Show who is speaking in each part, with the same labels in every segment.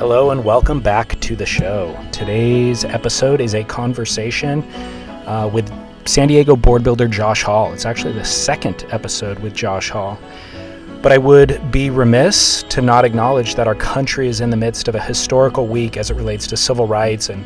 Speaker 1: Hello and welcome back to the show. Today's episode is a conversation uh, with San Diego board builder Josh Hall. It's actually the second episode with Josh Hall. But I would be remiss to not acknowledge that our country is in the midst of a historical week as it relates to civil rights and,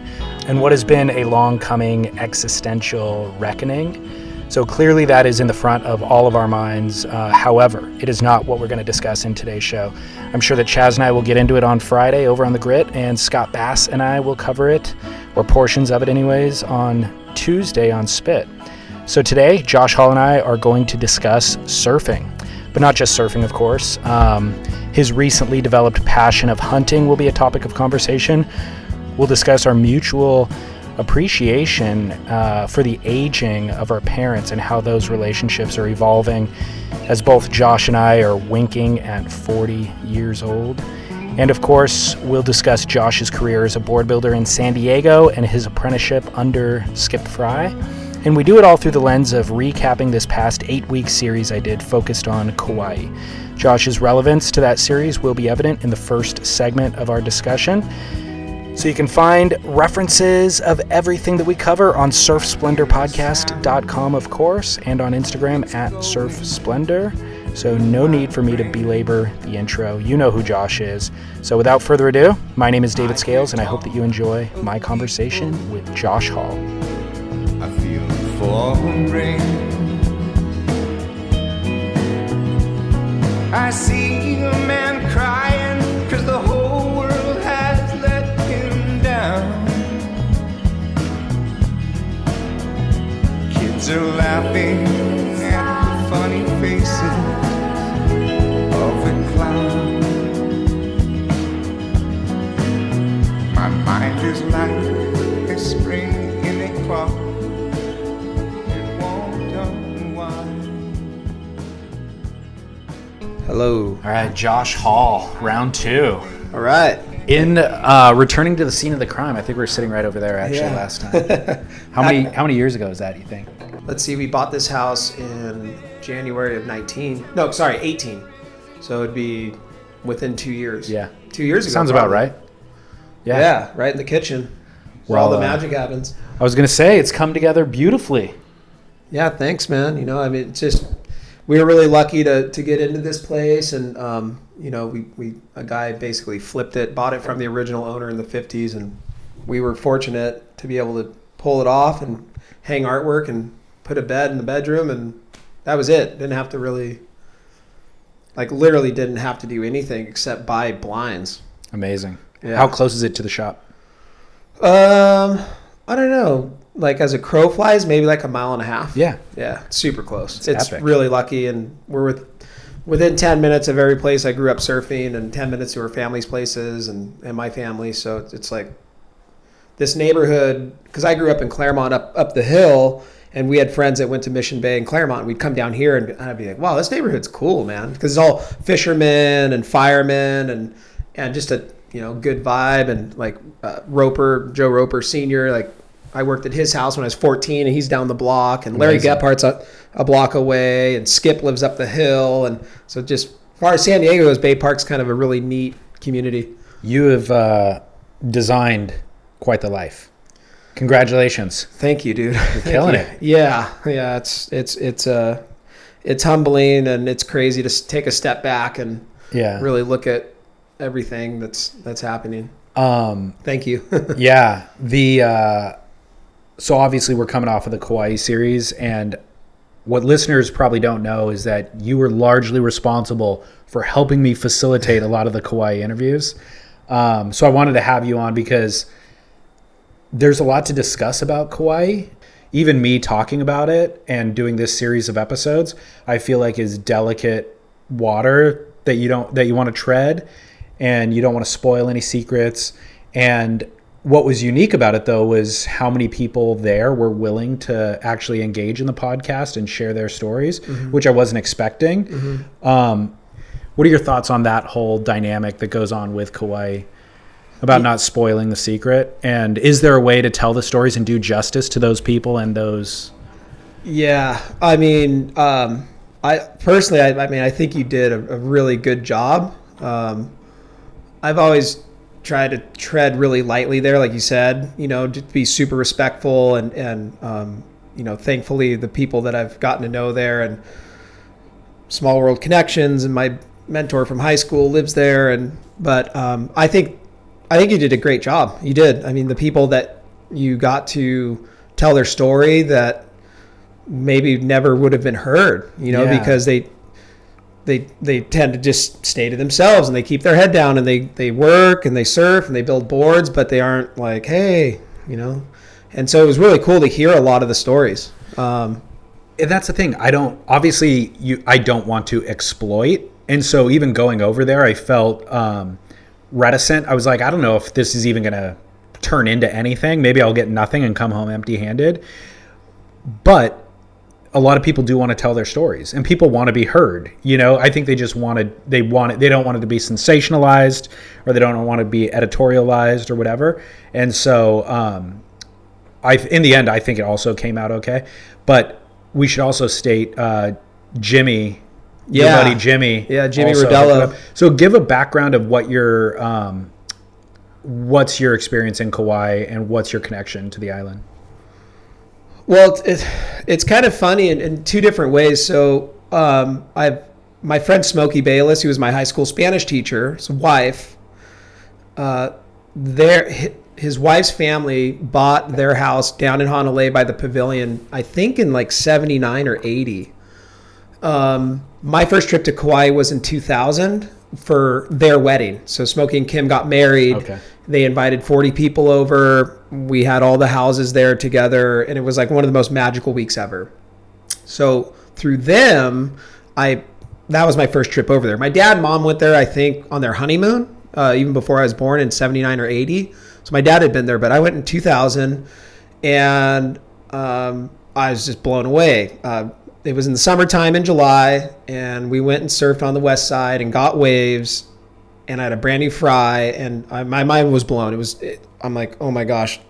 Speaker 1: and what has been a long coming existential reckoning. So clearly, that is in the front of all of our minds. Uh, however, it is not what we're going to discuss in today's show. I'm sure that Chaz and I will get into it on Friday over on the Grit, and Scott Bass and I will cover it, or portions of it, anyways, on Tuesday on Spit. So today, Josh Hall and I are going to discuss surfing, but not just surfing, of course. Um, his recently developed passion of hunting will be a topic of conversation. We'll discuss our mutual appreciation uh, for the aging of our parents and how those relationships are evolving as both Josh and I are winking at 40 years old. And of course, we'll discuss Josh's career as a board builder in San Diego and his apprenticeship under Skip Frye. And we do it all through the lens of recapping this past eight week series I did focused on Kauai. Josh's relevance to that series will be evident in the first segment of our discussion. So you can find references of everything that we cover on surfsplendorpodcast.com, of course, and on Instagram at surfsplendor. So no need for me to belabor the intro. You know who Josh is. So without further ado, my name is David Scales, and I hope that you enjoy my conversation with Josh Hall.
Speaker 2: I feel falling. I see Kids are laughing at the funny faces of the clown. My mind is like a spring in a clock. It won't unwind.
Speaker 3: Hello.
Speaker 1: All right, Josh Hall, round two.
Speaker 3: All right.
Speaker 1: In uh, returning to the scene of the crime, I think we were sitting right over there actually
Speaker 3: Yeah.
Speaker 1: last time. how many how many years ago is that? You think?
Speaker 3: Let's see. We bought this house in January of 19. No, sorry, 18. So it'd be within two years.
Speaker 1: Yeah.
Speaker 3: Two years ago.
Speaker 1: Sounds about right.
Speaker 3: Yeah. Yeah, right in the kitchen where all
Speaker 1: Well,
Speaker 3: the
Speaker 1: uh,
Speaker 3: magic happens.
Speaker 1: I was gonna say it's come together beautifully.
Speaker 3: Yeah, thanks, man. You know, I mean, it's just we were really lucky to to get into this place, and um, you know, we we a guy basically flipped it, bought it from the original owner in the '50s, and we were fortunate to be able to pull it off and hang artwork and put a bed in the bedroom, and that was it. Didn't have to really, like, literally didn't have to do anything except buy blinds.
Speaker 1: Amazing.
Speaker 3: Yeah.
Speaker 1: How close is it to the shop?
Speaker 3: Um, I don't know. Like as a crow flies, maybe like a mile and a half.
Speaker 1: Yeah.
Speaker 3: Yeah, super close.
Speaker 1: It's
Speaker 3: It's, really lucky, and we're with, within ten minutes of every place I grew up surfing, and ten minutes to our family's places and, and my family. So it's, it's like this neighborhood because I grew up in Clairemont up up the hill, and we had friends that went to Mission Bay and Clairemont. And we'd come down here, and I'd be like, "Wow, this neighborhood's cool, man!" Because it's all fishermen and firemen, and and just a you know good vibe, and like uh, Roper, Joe Roper Senior, like. I worked at his house when I was 14, and he's down the block. And Larry
Speaker 1: Amazing.
Speaker 3: Gephart's a, a block away, and Skip lives up the hill. And so, just as far as San Diego goes, Bay Park's kind of a really neat community.
Speaker 1: You have uh, designed quite the life. Congratulations.
Speaker 3: Thank you, dude. You're
Speaker 1: killing it.
Speaker 3: Yeah, yeah. It's it's it's uh, it's humbling and it's crazy to take a step back and
Speaker 1: Yeah.
Speaker 3: really look at everything that's that's happening.
Speaker 1: Um,
Speaker 3: Thank you.
Speaker 1: yeah. The uh, so obviously we're coming off of the Kauai series, and what listeners probably don't know is that you were largely responsible for helping me facilitate a lot of the Kauai interviews. Um, so I wanted to have you on because there's a lot to discuss about Kauai. Even me talking about it and doing this series of episodes, I feel like is delicate water that you don't that you want to tread, and you don't want to spoil any secrets. And what was unique about it though was how many people there were willing to actually engage in the podcast and share their stories, which I wasn't expecting. Um, what are your thoughts on that whole dynamic that goes on with Kauai about not spoiling the secret? And is there a way to tell the stories and do justice to those people and those?
Speaker 3: Yeah, I mean, um, I personally, I, I mean, I think you did a, a really good job. Um, I've always tried to tread really lightly there, like you said, you know, to be super respectful and and um, you know, thankfully the people that I've gotten to know there and small world connections and my mentor from high school lives there and but um, I think I think you did a great job. You did. I mean, the people that you got to tell their story that maybe never would have been heard, you know,
Speaker 1: Yeah.
Speaker 3: because they they they tend to just stay to themselves and they keep their head down and they they work and they surf and they build boards, but they aren't like, hey, you know. And so it was really cool to hear a lot of the stories. Um,
Speaker 1: And that's the thing. I don't obviously you. I don't want to exploit, and so even going over there, I felt um, reticent. I was like, I don't know if this is even going to turn into anything. Maybe I'll get nothing and come home empty-handed. But a lot of people do want to tell their stories and people want to be heard you know i think they just wanted they want it they don't want it to be sensationalized or they don't want to be editorialized or whatever and so um i in the end i think it also came out okay but we should also state uh jimmy your
Speaker 3: Yeah.
Speaker 1: buddy jimmy
Speaker 3: Yeah, Jimmy Rodello.
Speaker 1: so give a background of what your um what's your experience in kauai and what's your connection to the island
Speaker 3: Well, it's, it's, it's kind of funny in, in two different ways. So, um, I've my friend Smokey Bayless, who was my high school Spanish teacher, his wife, uh, their his wife's family bought their house down in Hanalei by the pavilion, I think in like '79 or '80. Um, my first trip to Kauai was in 2000 for their wedding. So Smokey and Kim got married.
Speaker 1: Okay.
Speaker 3: They invited 40 people over. We had all the houses there together, and it was like one of the most magical weeks ever. So through them, I that was my first trip over there. My dad and mom went there, I think, on their honeymoon, uh, even before I was born in '79 or '80. So my dad had been there, but I went in 2000, and um, I was just blown away. Uh, it was in the summertime in July, and we went and surfed on the west side and got waves. And I had a brand new Frye, and I, my mind was blown. It was, it, I'm like, oh my gosh,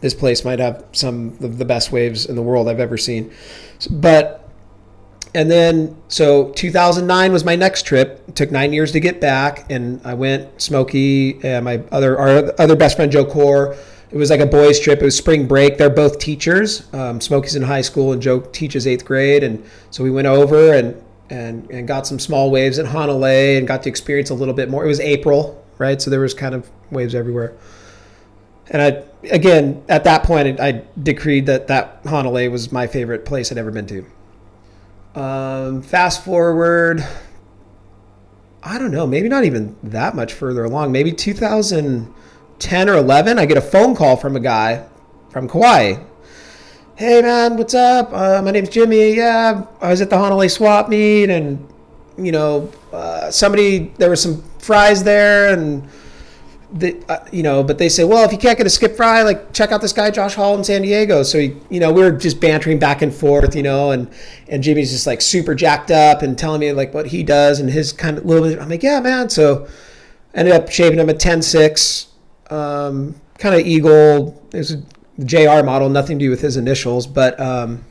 Speaker 3: this place might have some of the best waves in the world I've ever seen. But and then so 2009 was my next trip. It took nine years to get back, and I went Smokey and my other our other best friend Joe Core. It was like a boys' trip. It was spring break. They're both teachers. Um, Smokey's in high school, and Joe teaches eighth grade. And so we went over and and and got some small waves at Hanalei and got to experience a little bit more. It was April, right? So there was kind of waves everywhere. And I again at that point I decreed that that Hanalei was my favorite place I'd ever been to. Um, fast forward, I don't know, maybe not even that much further along. Maybe 2010 or 11, I get a phone call from a guy from Kauai. Hey man, what's up? Uh, my name's Jimmy. Yeah, I was at the Hanalei swap meet, and you know, uh, somebody there was some Fryes there, and the, uh, you know, but they say, well, if you can't get a Skip Frye, like check out this guy Josh Hall in San Diego. So he, you know, we were just bantering back and forth, you know, and and Jimmy's just like super jacked up and telling me like what he does and his kind of little bit. I'm like, yeah, man. So ended up shaving him a 10-6, um, kind of eagle. It was a JR model, nothing to do with his initials, but um,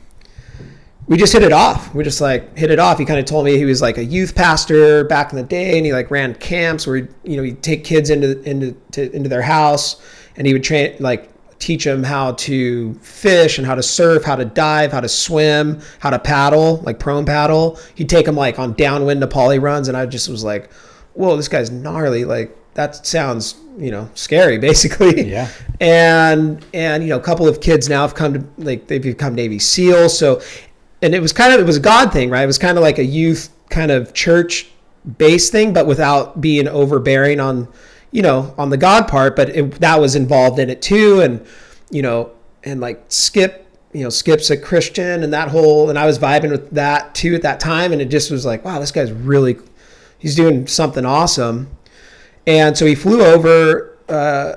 Speaker 3: we just hit it off. We just like hit it off. He kind of told me he was like a youth pastor back in the day, and he like ran camps where he, you know he'd take kids into into to, into their house, and he would train like teach them how to fish and how to surf, how to dive, how to swim, how to paddle, like prone paddle. He'd take them like on downwind Na Pali runs, and I just was like, whoa, this guy's gnarly. Like that sounds you know scary basically.
Speaker 1: Yeah.
Speaker 3: and and you know a couple of kids now have come to like they've become navy seals. So and it was kind of it was a god thing right? It was kind of like a youth kind of church based thing but without being overbearing on you know on the god part. But it, that was involved in it too. And you know and like skip you know skip's a christian and that whole and i was vibing with that too at that time. And it just was like wow this guy's really he's doing something awesome and so he flew over. Uh,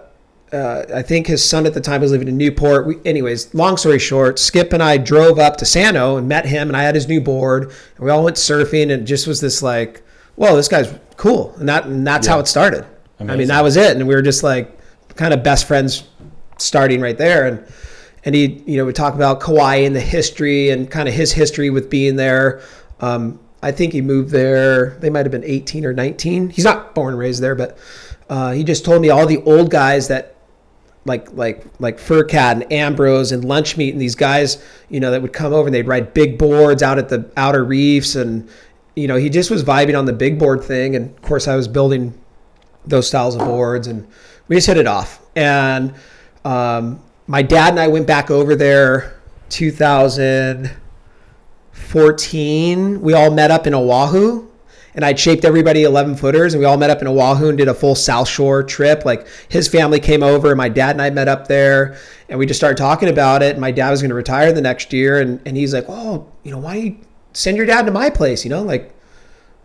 Speaker 3: uh, I think his son at the time was living in Newport. We, anyways, long story short, Skip and I drove up to San O and met him, and I had his new board, and we all went surfing, and it just was this like, whoa, this guy's cool, and that and that's how it started. I mean, that was it, and we were just like kind of best friends, starting right there, and and he, you know, we talk about Kauai and the history and kind of his history with being there. Um, I think he moved there. They might have been 18 or 19. He's not born and raised there, but uh, he just told me all the old guys that like like like Furcat and Ambrose and Lunchmeat and these guys, you know, that would come over and they'd ride big boards out at the outer reefs and you know, he just was vibing on the big board thing and of course I was building those styles of boards and we just hit it off. And um, my dad and I went back over there 2014. We all met up in Oahu and I'd shaped everybody 11 footers and we all met up in Oahu and did a full South Shore trip. Like his family came over, and my dad and I met up there and we just started talking about it. And my dad was going to retire the next year. And, and he's like, oh, you know, why don't you send your dad to my place? You know, like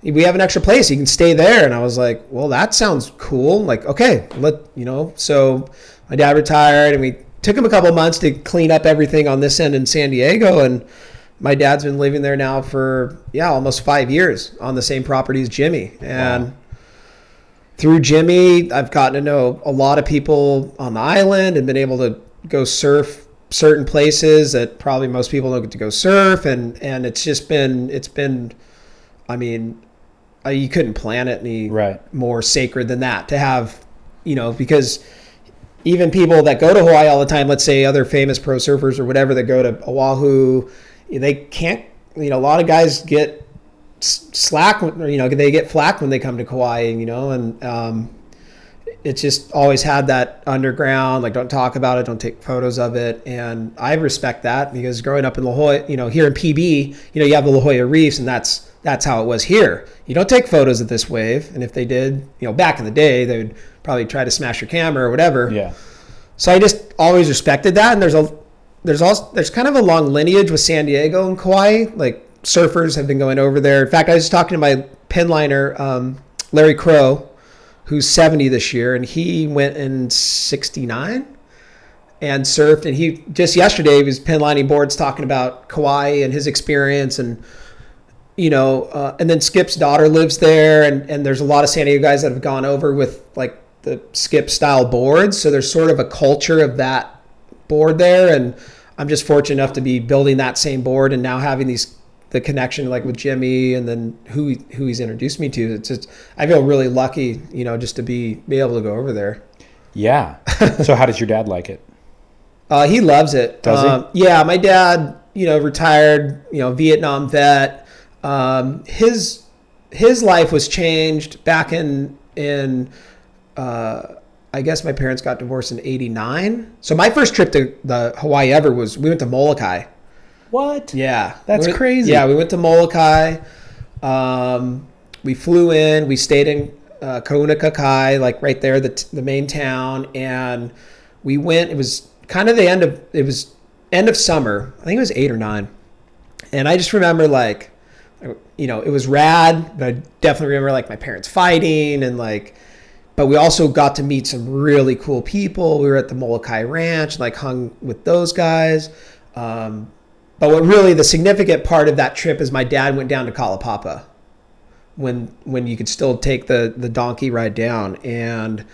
Speaker 3: we have an extra place. You can stay there. And I was like, well, that sounds cool. Like, okay, let, you know, so my dad retired and we took him a couple months to clean up everything on this end in San Diego. And my dad's been living there now for, yeah, almost five years on the same property as Jimmy. And
Speaker 1: Wow.
Speaker 3: through Jimmy, I've gotten to know a lot of people on the island and been able to go surf certain places that probably most people don't get to go surf. And, and it's just been, it's been, I mean, uh, you couldn't plan it any
Speaker 1: Right.
Speaker 3: more sacred than that to have, you know, because even people that go to Hawaii all the time, let's say other famous pro surfers or whatever that go to Oahu, they can't, you know, a lot of guys get slack, when- or, you know, they get flack when they come to Kauai, you know, and um, it's just always had that underground, like don't talk about it, don't take photos of it. And I respect that because growing up in La Jolla, you know, here in PB, you know, you have the La Jolla Reefs and that's, that's how it was here. You don't take photos of this wave. And if they did, you know, back in the day, they would probably try to smash your camera or whatever.
Speaker 1: Yeah.
Speaker 3: So I just always respected that. And there's a there's also there's kind of a long lineage with San Diego and Kauai. Like surfers have been going over there. In fact, I was talking to my pinliner, um, Larry Crow, who's 70 this year, and he went in 69 and surfed. And he just yesterday he was pinlining boards talking about Kauai and his experience and you know, uh, and then Skip's daughter lives there, and, and there's a lot of San Diego guys that have gone over with like the Skip style boards. So there's sort of a culture of that board there, and I'm just fortunate enough to be building that same board and now having these the connection like with Jimmy and then who he, who he's introduced me to. It's just I feel really lucky, you know, just to be be able to go over there.
Speaker 1: Yeah. so how does your dad like it?
Speaker 3: Uh, he loves it.
Speaker 1: Does he?
Speaker 3: Um, yeah, my dad, you know, retired, you know, Vietnam vet. Um, his his life was changed back in in. Uh, I guess my parents got divorced in '89. So my first trip to the Hawaii ever was we went to Molokai.
Speaker 1: What?
Speaker 3: Yeah,
Speaker 1: That's
Speaker 3: We went-
Speaker 1: crazy.
Speaker 3: Yeah, we went to Molokai. Um, we flew in. We stayed in uh, Kaunakakai, like right there, the t- the main town, and we went. It was kind of the end of it was end of summer. I think it was eight or nine, and I just remember like, you know, it was rad. But I definitely remember like my parents fighting and like. But we also got to meet some really cool people. We were at the Molokai Ranch, like hung with those guys. Um, but what really the significant part of that trip is my dad went down to Kalaupapa when when you could still take the the donkey ride down, and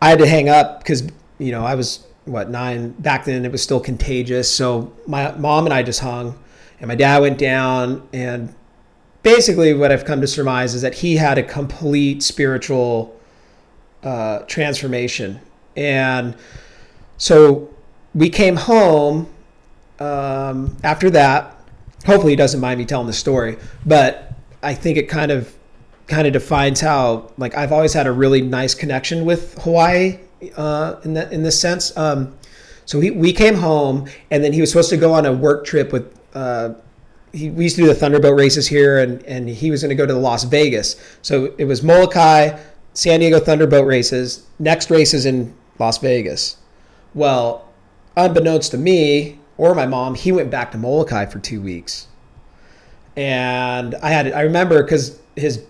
Speaker 3: I had to hang up because you know I was what nine back then. It was still contagious, so my mom and I just hung, and my dad went down, and basically what I've come to surmise is that he had a complete spiritual uh, transformation, and so we came home um, after that. Hopefully, he doesn't mind me telling the story, but I think it kind of kind of defines how like I've always had a really nice connection with Hawaii uh, in that in this sense. Um, so he, we came home, and then he was supposed to go on a work trip with. Uh, he, we used to do the Thunderboat races here, and, and he was going to go to Las Vegas. So it was Molokai, San Diego Thunderboat races. Next race is in Las Vegas. Well, unbeknownst to me or my mom, he went back to Molokai for two weeks. And I had I remember because his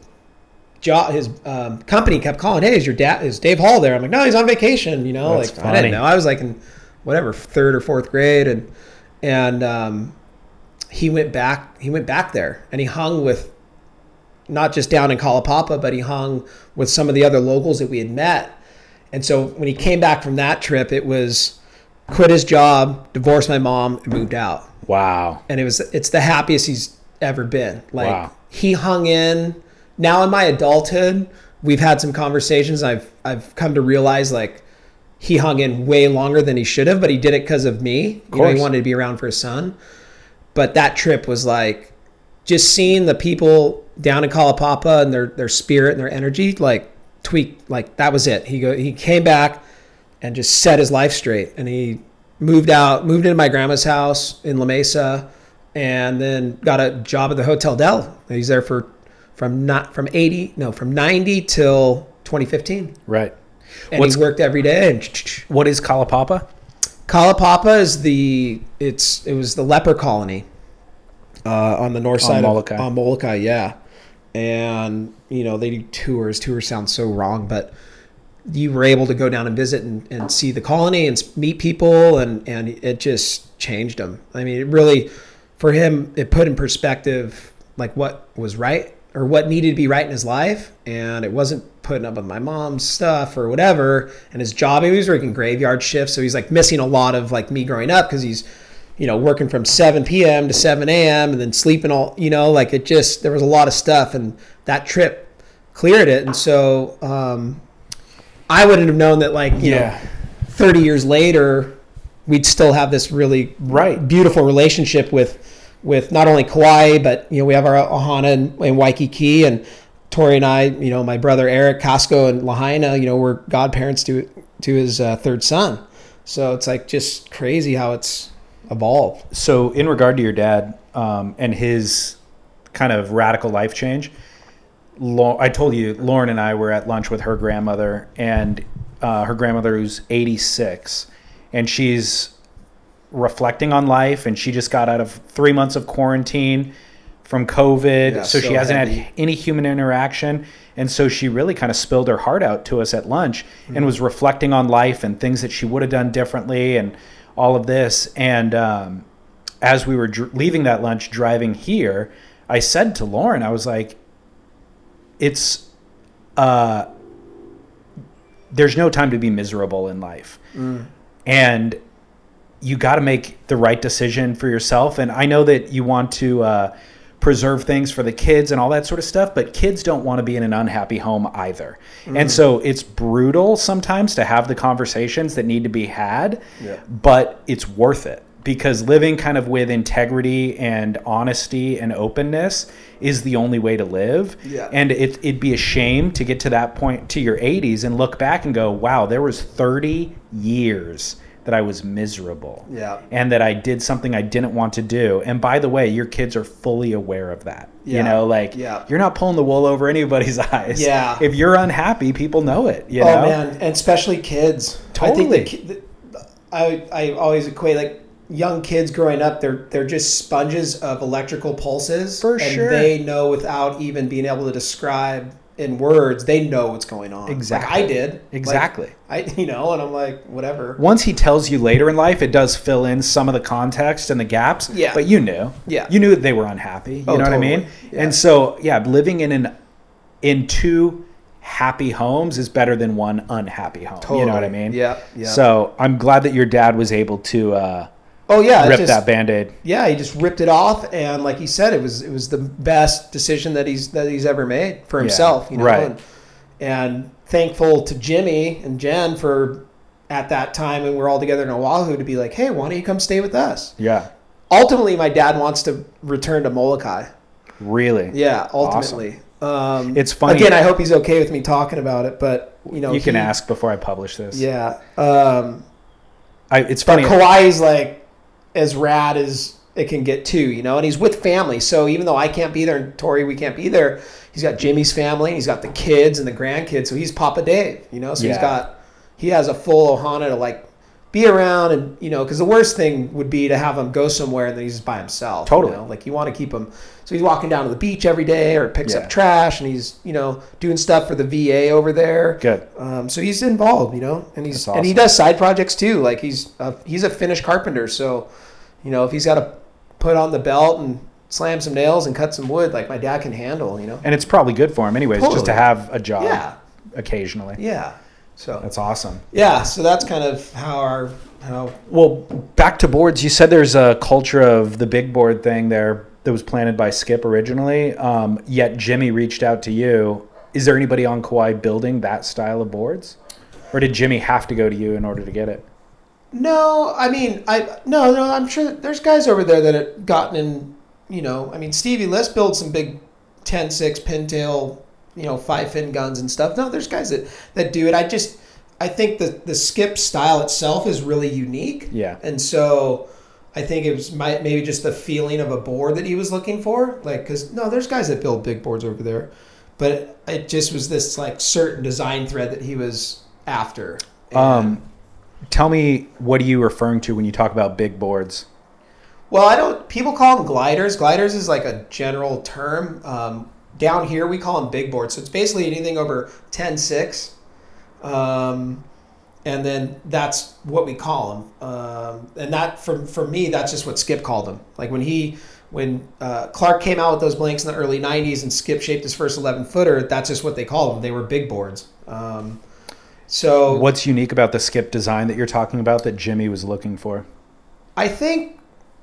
Speaker 3: job his um, company kept calling, "Hey, is your dad is Dave Hall there?" I'm like, "No, he's on vacation." You know,
Speaker 1: That's
Speaker 3: like I didn't know. I was like in whatever third or fourth grade, and and um, he went back. He went back there, and he hung with not just down in Kalaupapa, but he hung with some of the other locals that we had met. And so when he came back from that trip, it was quit his job, divorced my mom, and moved out.
Speaker 1: Wow.
Speaker 3: And it was it's the happiest he's ever been. Like
Speaker 1: Wow.
Speaker 3: he hung in. Now in my adulthood, we've had some conversations. I've I've come to realize like he hung in way longer than he should have, but he did it because of me. You know, he wanted to be around for his son. But that trip was like just seeing the people down in Kalaupapa and their their spirit and their energy like tweak like that was it. He go he came back and just set his life straight and he moved out moved into my grandma's house in La Mesa and then got a job at the Hotel Del. He's there for from not from 80 no from 90 till 2015
Speaker 1: Right.
Speaker 3: and
Speaker 1: What's-
Speaker 3: he worked every day and
Speaker 1: What is Kalaupapa?
Speaker 3: Kalaupapa is the it's it was the leper colony uh, on the north
Speaker 1: On
Speaker 3: side
Speaker 1: Molokai.
Speaker 3: of on Molokai, yeah. And you know they do tours. Tours sound so wrong, but you were able to go down and visit and, and see the colony and meet people, and and it just changed him. I mean, it really for him it put in perspective like what was right or what needed to be right in his life, and it wasn't putting up with my mom's stuff or whatever. And his job, he was working graveyard shifts, so he's like missing a lot of like me growing up because he's you know working from 7 p.m. to 7 a.m. and then sleeping all you know like it just there was a lot of stuff, and that trip cleared it, and so. um I wouldn't have known that, like, you know, 30 years later, we'd still have this really
Speaker 1: Right.
Speaker 3: beautiful relationship with with not only Kauai, but you know, we have our Ohana and, and Waikiki, and Tori and I, you know, my brother Eric Casco and Lahaina, you know, we're godparents to to his uh, third son. So it's like just crazy how it's evolved.
Speaker 1: So, in regard to your dad um, and his kind of radical life change, I told you Lauren and I were at lunch with her grandmother, and uh, her grandmother who's 86, and she's reflecting on life, and she just got out of three months of quarantine from COVID,
Speaker 3: Yeah,
Speaker 1: so, she
Speaker 3: so
Speaker 1: hasn't
Speaker 3: heavy.
Speaker 1: had any human interaction. And so she really kind of spilled her heart out to us at lunch
Speaker 3: Mm-hmm.
Speaker 1: and was reflecting on life and things that she would have done differently and all of this. And um, as we were dr- leaving that lunch driving here, I said to Lauren, I was like, it's, uh, there's no time to be miserable in life. And you got to make the right decision for yourself. And I know that you want to uh, preserve things for the kids and all that sort of stuff, but kids don't want to be in an unhappy home either. And mm. so it's brutal sometimes to have the conversations that need to be had, but it's worth it because living kind of with integrity and honesty and openness is the only way to live.
Speaker 3: Yeah.
Speaker 1: And it, it'd be a shame to get to that point to your 80s and look back and go, wow, there was 30 years that I was miserable.
Speaker 3: Yeah.
Speaker 1: And that I did something I didn't want to do. And by the way, your kids are fully aware of that.
Speaker 3: Yeah.
Speaker 1: You know, like
Speaker 3: Yeah.
Speaker 1: you're not pulling the wool over anybody's eyes.
Speaker 3: Yeah.
Speaker 1: If you're unhappy, people know it. You
Speaker 3: oh
Speaker 1: know?
Speaker 3: man, and especially kids. I
Speaker 1: Totally.
Speaker 3: think the, the, I I always equate like young kids growing up. They're they're just sponges of electrical pulses.
Speaker 1: For
Speaker 3: and
Speaker 1: sure.
Speaker 3: They know without even being able to describe in words. They know what's going on.
Speaker 1: Exactly.
Speaker 3: Like I did. Like,
Speaker 1: Exactly.
Speaker 3: I you know, and I'm like whatever.
Speaker 1: Once he tells you later in life, it does fill in some of the context and the gaps.
Speaker 3: Yeah.
Speaker 1: But you knew.
Speaker 3: Yeah.
Speaker 1: You knew that they were unhappy. You
Speaker 3: Oh,
Speaker 1: know what I mean?
Speaker 3: Yeah.
Speaker 1: And so, yeah, living in an in two happy homes is better than one unhappy home. Totally. You know what I mean?
Speaker 3: Yeah, yeah.
Speaker 1: So I'm glad that your dad was able to uh,
Speaker 3: Oh yeah,
Speaker 1: rip
Speaker 3: just-
Speaker 1: that band-aid.
Speaker 3: yeah, he just ripped it off, and like he said, it was it was the best decision that he's that he's ever made for himself. You know,
Speaker 1: right.
Speaker 3: and, and thankful to Jimmy and Jen for at that time, and we're all together in Oahu to be like, hey, why don't you come stay with us?
Speaker 1: Yeah.
Speaker 3: Ultimately, my dad wants to return to Molokai.
Speaker 1: Really.
Speaker 3: Yeah, ultimately, Um,
Speaker 1: It's funny-
Speaker 3: Again, I hope he's okay with me talking about it, but you know,
Speaker 1: you can
Speaker 3: he-
Speaker 1: ask before I publish this.
Speaker 3: Yeah. Um,
Speaker 1: I, it's
Speaker 3: but
Speaker 1: funny.
Speaker 3: Kauai's like as rad as it can get too, you know, and he's with family. So even though I can't be there and Tori, we can't be there, he's got Jimmy's family and he's got the kids and the grandkids. So he's Papa Dave, you know, so he's got, he has a full Ohana to like be around and, you know, because the worst thing would be to have him go somewhere and then he's just by himself.
Speaker 1: Totally.
Speaker 3: You know? Like you want to keep him. So he's walking down to the beach every day or picks
Speaker 1: Yeah.
Speaker 3: up trash and he's, you know, doing stuff for the VA over there.
Speaker 1: Good.
Speaker 3: Um, so he's involved, you know, and he's
Speaker 1: That's
Speaker 3: and he does side projects too. Like he's a, he's a finished carpenter, so you know if he's got to put on the belt and slam some nails and cut some wood, like my dad can handle, you know.
Speaker 1: And it's probably good for him, anyways, just to have a job
Speaker 3: Yeah,
Speaker 1: occasionally.
Speaker 3: yeah. So
Speaker 1: That's awesome.
Speaker 3: yeah, so that's kind of how our how
Speaker 1: Well, back to boards. You said there's a culture of the big board thing there that was planted by Skip originally. Um, yet Jimmy reached out to you. Is there anybody on Kauai building that style of boards, or did Jimmy have to go to you in order to get it?
Speaker 3: No, I mean, I no, no. I'm sure there's guys over there that have gotten in. You know, I mean, Stevie, let's build some big 10-6 pintail, you know, five fin guns and stuff. No, there's guys that that do it. I just, I think the the skip style itself is really unique.
Speaker 1: Yeah.
Speaker 3: And so, I think it was my, maybe just the feeling of a board that he was looking for. Like, because no, there's guys that build big boards over there, but it just was this like certain design thread that he was after. And-
Speaker 1: Um, tell me, what are you referring to when you talk about big boards?
Speaker 3: Well, I don't. People call them gliders. Gliders is like a general term. Um, down here, we call them big boards. So it's basically anything over 10.6. Um, and then that's what we call them. Um, and that, for, for me, that's just what Skip called them. Like when he, when uh, Clark came out with those blanks in the early 90s and Skip shaped his first 11 footer, that's just what they called them. They were big boards. Um, so
Speaker 1: What's unique about the Skip design that you're talking about that Jimmy was looking for?
Speaker 3: I think,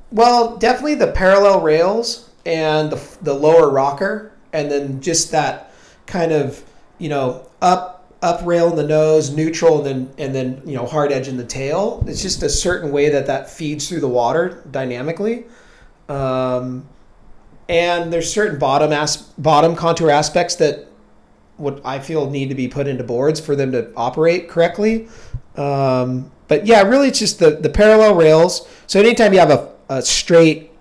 Speaker 3: well, definitely the parallel rails and the, the lower rocker, and then just that kind of, you know, up up rail in the nose, neutral, and then and then you know hard edge in the tail. It's just a certain way that that feeds through the water dynamically. Um, and there's certain bottom as bottom contour aspects that what I feel need to be put into boards for them to operate correctly. Um, but yeah, really, it's just the the parallel rails. So anytime you have a, a straight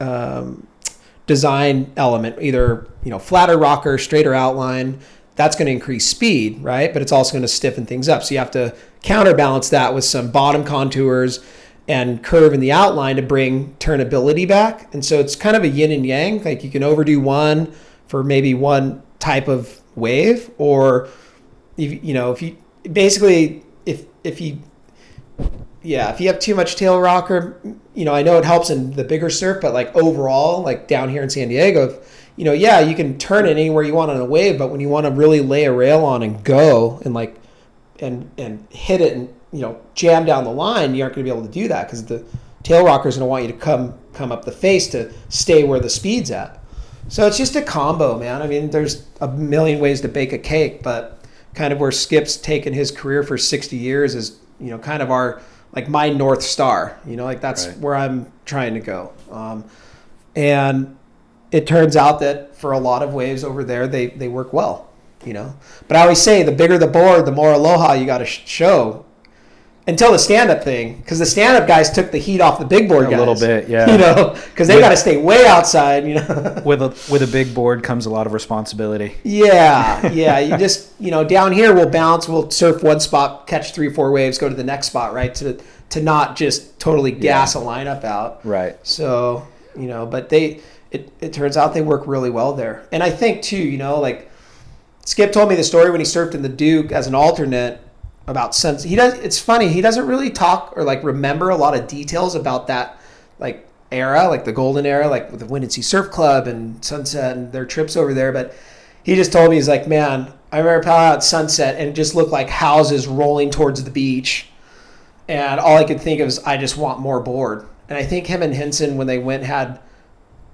Speaker 3: um, design element, either you know flatter rocker, straighter outline, that's going to increase speed, right? But it's also going to stiffen things up. So you have to counterbalance that with some bottom contours and curve in the outline to bring turnability back. And so it's kind of a yin and yang. Like you can overdo one for maybe one type of wave, or if, you know if you basically if if you yeah, if you have too much tail rocker, you know, I know it helps in the bigger surf, but like overall, like down here in San Diego, if, you know, yeah, you can turn it anywhere you want on a wave, but when you want to really lay a rail on and go and like and and hit it and you know jam down the line, you aren't going to be able to do that because the tail rocker is going to want you to come come up the face to stay where the speed's at. So it's just a combo, man. I mean, there's a million ways to bake a cake, but kind of where Skip's taken his career for 60 years is, you know, kind of our like my north star. You know, like that's
Speaker 1: Right.
Speaker 3: where I'm trying to go. Um, and it turns out that for a lot of waves over there, they they work well. You know, but I always say the bigger the board, the more aloha you got to sh- show. Until the stand-up thing, because the stand-up guys took the heat off the big board
Speaker 1: A
Speaker 3: guys.
Speaker 1: little bit, yeah.
Speaker 3: You know, because they got to stay way outside. You know.
Speaker 1: With a with a big board comes a lot of responsibility.
Speaker 3: Yeah, yeah. You just you know down here we'll bounce, we'll surf one spot, catch three four waves, go to the next spot, right? To to not just totally gas a lineup out.
Speaker 1: Right.
Speaker 3: So you know, but they it it turns out they work really well there, and I think too, you know, like Skip told me the story when he surfed in the Duke as an alternate about sense. He does. It's funny. He doesn't really talk or like remember a lot of details about that like era, like the golden era, like Windansea Surf Club and Sunset and their trips over there. But he just told me he's like, man, I remember out at Sunset and it just looked like houses rolling towards the beach, and all I could think of is I just want more board. And I think him and Hynson when they went had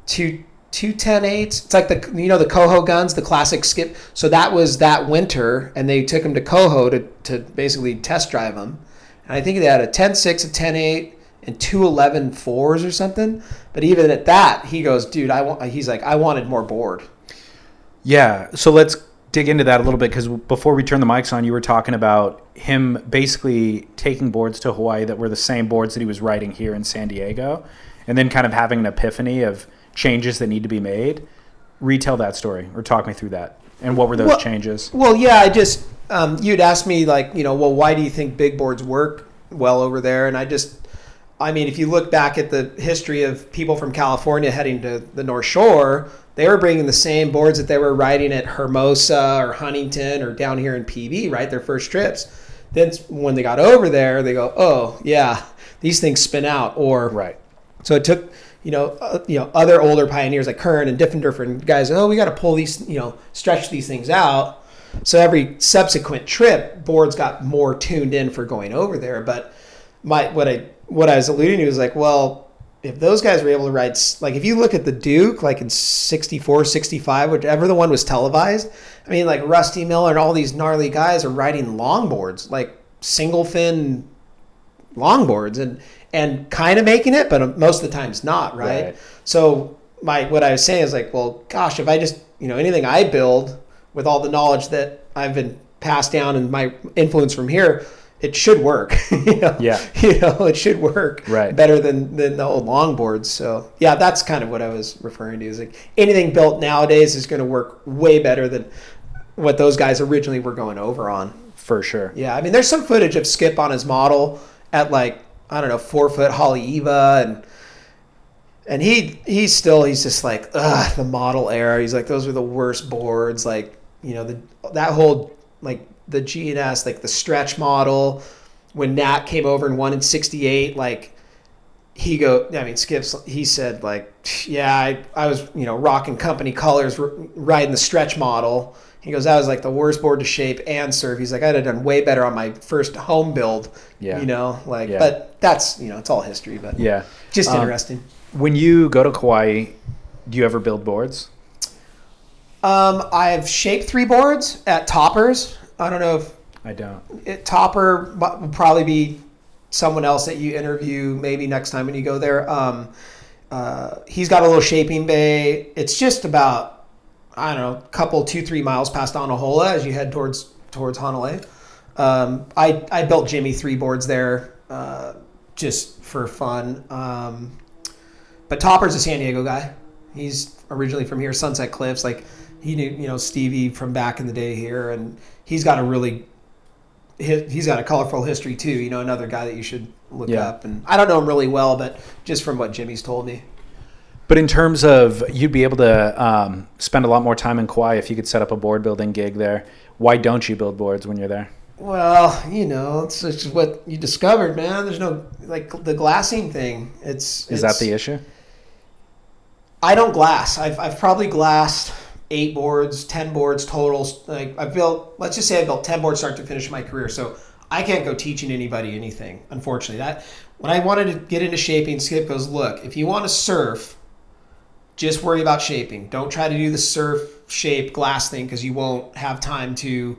Speaker 3: two two ten eights. It's like the you know the Coho guns, the classic skip. So that was that winter, and they took him to Coho to to basically test drive them. And I think they had a 10-6, a 10-8, and two 11 fours or something. But even at that, he goes, dude, I want. He's like, I wanted more board.
Speaker 1: Yeah. So let's dig into that a little bit because before we turn the mics on, you were talking about him basically taking boards to Hawaii that were the same boards that he was riding here in San Diego, and then kind of having an epiphany of changes that need to be made. Retell that story or talk me through that. And what were those
Speaker 3: Well-
Speaker 1: changes?
Speaker 3: Well, yeah, I just um, you'd ask me like, you know, well, why do you think big boards work well over there? And I just, I mean, if you look back at the history of people from California heading to the North Shore, they were bringing the same boards that they were riding at Hermosa or Huntington or down here in PB, right? Their first trips. Then when they got over there, they go, oh yeah, these things spin out, or
Speaker 1: Right.
Speaker 3: so it took, you know, uh, you know, other older pioneers like Curren and Diffenderfer and guys. Oh, we got to pull these, you know, stretch these things out. So every subsequent trip, boards got more tuned in for going over there. But my what I what I was alluding to is like, well, if those guys were able to ride, like if you look at the Duke, like in 64, 65, whichever the one was televised, I mean, like Rusty Miller and all these gnarly guys are riding longboards, like single fin longboards and and kind of making it, but most of the times not, right?
Speaker 1: Right.
Speaker 3: So my what I was saying is like, well, gosh, if I just you know anything I build with all the knowledge that I've been passed down and my influence from here, it should work. you know?
Speaker 1: Yeah.
Speaker 3: you know, it should work
Speaker 1: Right.
Speaker 3: better than than the old longboards. So yeah, that's kind of what I was referring to. Is like anything built nowadays is going to work way better than what those guys originally were going over on.
Speaker 1: For sure.
Speaker 3: Yeah, I mean, there's some footage of Skip on his model at like I don't know four foot Haleiwa, and and he he's still he's just like ugh the model era. He's like those were the worst boards. Like you know the that whole like the G&S like the stretch model when Nat came over and won in '68 like. He go. I mean, Skips. He said, like, yeah, I, I was, you know, rocking company colors, riding the stretch model. He goes, that was like the worst board to shape and serve. He's like, I'd have done way better on my first home build.
Speaker 1: Yeah.
Speaker 3: You know, like,
Speaker 1: Yeah.
Speaker 3: but that's, you know, it's all history, but
Speaker 1: Yeah.
Speaker 3: just
Speaker 1: Um,
Speaker 3: interesting.
Speaker 1: When you go to Kauai, do you ever build boards?
Speaker 3: Um, I've shaped three boards at Toppers. I don't know if
Speaker 1: I don't.
Speaker 3: it, Topper will probably be someone else that you interview maybe next time when you go there. Um, uh, he's got a little shaping bay. It's just about I don't know, a couple two three miles past Anahola as you head towards towards Hanalei. Um, I I built Jimmy three boards there uh, just for fun. Um, but Topper's a San Diego guy. He's originally from here, Sunset Cliffs. Like he knew, you know, Stevie from back in the day here, and he's got a really, he- he's got a colorful history too. You know, another guy that you should look
Speaker 1: Yeah.
Speaker 3: up. And I don't know him really well, but just from what Jimmy's told me.
Speaker 1: But in terms of you'd be able to um, spend a lot more time in Kauai if you could set up a board building gig there. Why don't you build boards when you're there?
Speaker 3: Well, you know, it's just what you discovered, man. There's no like the glassing thing. It's
Speaker 1: Is
Speaker 3: it's-
Speaker 1: that the issue?
Speaker 3: I don't glass. I've, I've probably glassed eight boards, ten boards total. Like I've built, let's just say I built ten boards start to finish my career. So I can't go teaching anybody anything. Unfortunately, that when I wanted to get into shaping, Skip goes, look, if you want to surf, just worry about shaping. Don't try to do the surf shape glass thing because you won't have time to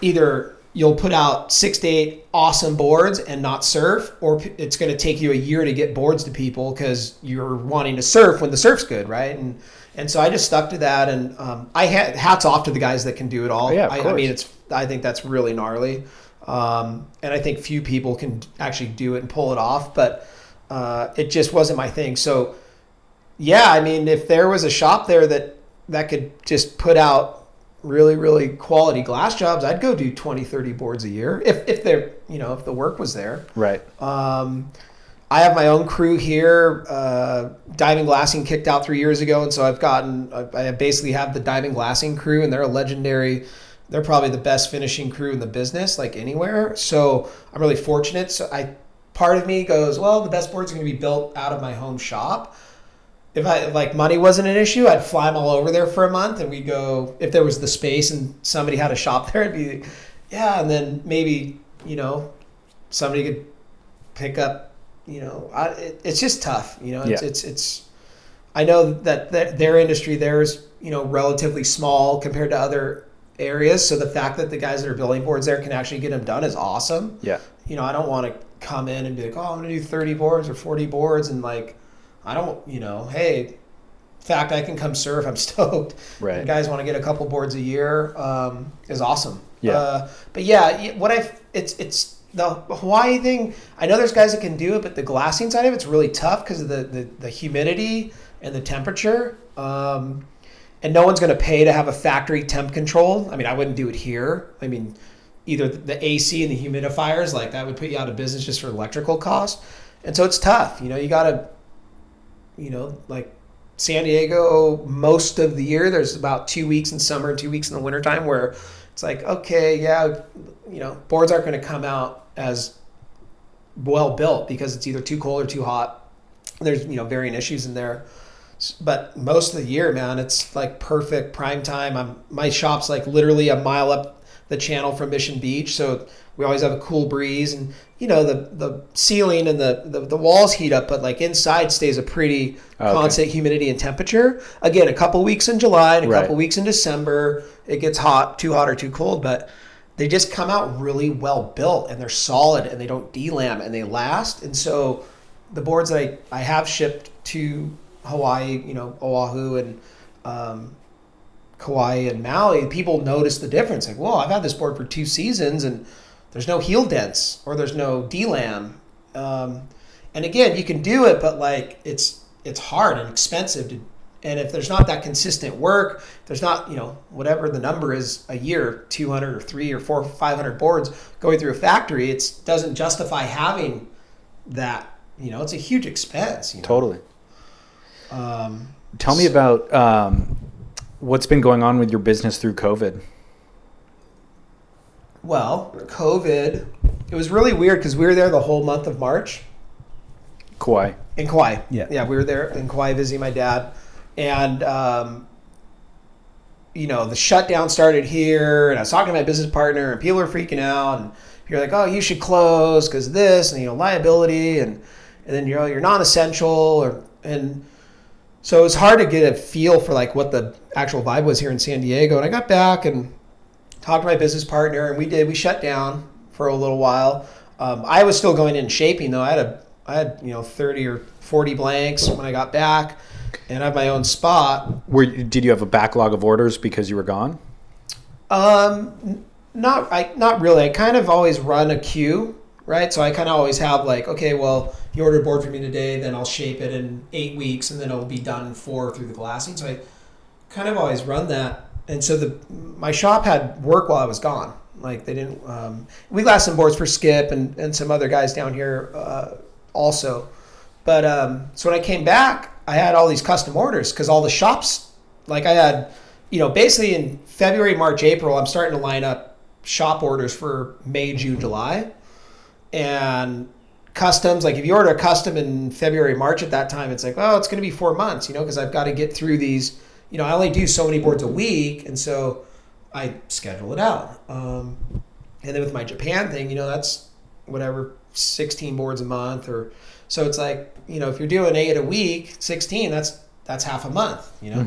Speaker 3: either you'll put out six to eight awesome boards and not surf, or it's going to take you a year to get boards to people because you're wanting to surf when the surf's good, right? And and so I just stuck to that, and um, I had hats off to the guys that can do it all.
Speaker 1: Yeah, of
Speaker 3: I, I mean, it's I think that's really gnarly, um, and I think few people can actually do it and pull it off, but uh, it just wasn't my thing. So yeah, I mean, if there was a shop there that that could just put out really really quality glass jobs, I'd go do 20, 30 boards a year if if they're you know if the work was there.
Speaker 1: Right.
Speaker 3: Um, I have my own crew here. Uh, diving glassing kicked out three years ago, and so I've gotten. I basically have the diving glassing crew, and they're a legendary. They're probably the best finishing crew in the business, like anywhere. So I'm really fortunate. So I, part of me goes, well, the best boards are going to be built out of my home shop. If I if, like money wasn't an issue, I'd fly them all over there for a month, and we go. If there was the space and somebody had a shop there, it'd be, yeah, and then maybe you know, somebody could pick up you know I, it, it's just tough you know it's,
Speaker 1: Yeah.
Speaker 3: it's it's i know that their, their industry there is you know relatively small compared to other areas so the fact that the guys that are building boards there can actually get them done is awesome
Speaker 1: Yeah.
Speaker 3: you know i don't want to come in and be like oh i'm gonna do 30 boards or 40 boards and like i don't you know hey fact I can come serve. I'm stoked.
Speaker 1: Right.
Speaker 3: Guys want to get a couple boards a year um, is awesome.
Speaker 1: Yeah.
Speaker 3: Uh, but yeah, what I it's it's the Hawaii thing. I know there's guys that can do it, but the glassing side of it's really tough because of the, the the humidity and the temperature. Um, and no one's going to pay to have a factory temp control. I mean, I wouldn't do it here. I mean, either the AC and the humidifiers, like that would put you out of business just for electrical costs. And so it's tough. You know, you got to, you know, like San Diego, most of the year, there's about two weeks in summer and two weeks in the wintertime where it's like, okay, yeah, you know, boards aren't going to come out as well built because it's either too cold or too hot. There's, you know, varying issues in there but most of the year, man, it's like perfect prime time. I'm my shop's like literally a mile up the channel from Mission Beach, so we always have a cool breeze, and you know the the ceiling and the the, the walls heat up, but like inside stays a pretty
Speaker 1: Okay.
Speaker 3: constant humidity and temperature. Again, a couple weeks in July and a
Speaker 1: Right.
Speaker 3: couple weeks in December, it gets hot, too hot or too cold, but they just come out really well built and they're solid and they don't delam and they last. And so the boards that I, I have shipped to Hawaii, you know, Oahu and um, Kauai and Maui, people notice the difference. Like, well, I've had this board for two seasons and there's no heel dents or there's no delam. Um, and again, you can do it, but like it's it's hard and expensive to. And if there's not that consistent work, there's not you know whatever the number is a year, 200 or three or four, 500 boards going through a factory, it doesn't justify having that. You know, it's a huge expense. You know?
Speaker 1: Totally.
Speaker 3: Um,
Speaker 1: Tell me about um, what's been going on with your business through COVID.
Speaker 3: Well, COVID, it was really weird because we were there the whole month of March
Speaker 1: Kauai.
Speaker 3: in Kauai.
Speaker 1: Yeah.
Speaker 3: Yeah, we were there in Kauai visiting my dad. And, um, you know, the shutdown started here, and I was talking to my business partner, and people were freaking out. And you're like, oh, you should close because of this, and, you know, liability. And, and then, you know, you're non essential. Or, and so it was hard to get a feel for like what the actual vibe was here in San Diego. And I got back and talked to my business partner, and we did. We shut down for a little while. Um, I was still going in shaping though. I had a I had you know thirty or forty blanks when I got back, and I have my own spot.
Speaker 1: Where did you have a backlog of orders because you were gone?
Speaker 3: Um, not I not really. I kind of always run a queue, right? So I kind of always have like, okay, well, you ordered a board for me today, then I'll shape it in eight weeks, and then it'll be done in four through the glassing. So I kind of always run that. And so the my shop had work while I was gone. Like they didn't. Um, we glassed some boards for Skip and and some other guys down here uh, also. But um, so when I came back, I had all these custom orders because all the shops, like I had, you know, basically in February, March, April, I'm starting to line up shop orders for May, June, July, and customs. Like if you order a custom in February, March at that time, it's like, oh, it's going to be four months, you know, because I've got to get through these. You know, I only do so many boards a week, and so I schedule it out. Um, and then with my Japan thing, you know, that's whatever 16 boards a month, or so it's like, you know, if you're doing eight a week, 16, that's that's half a month. You know,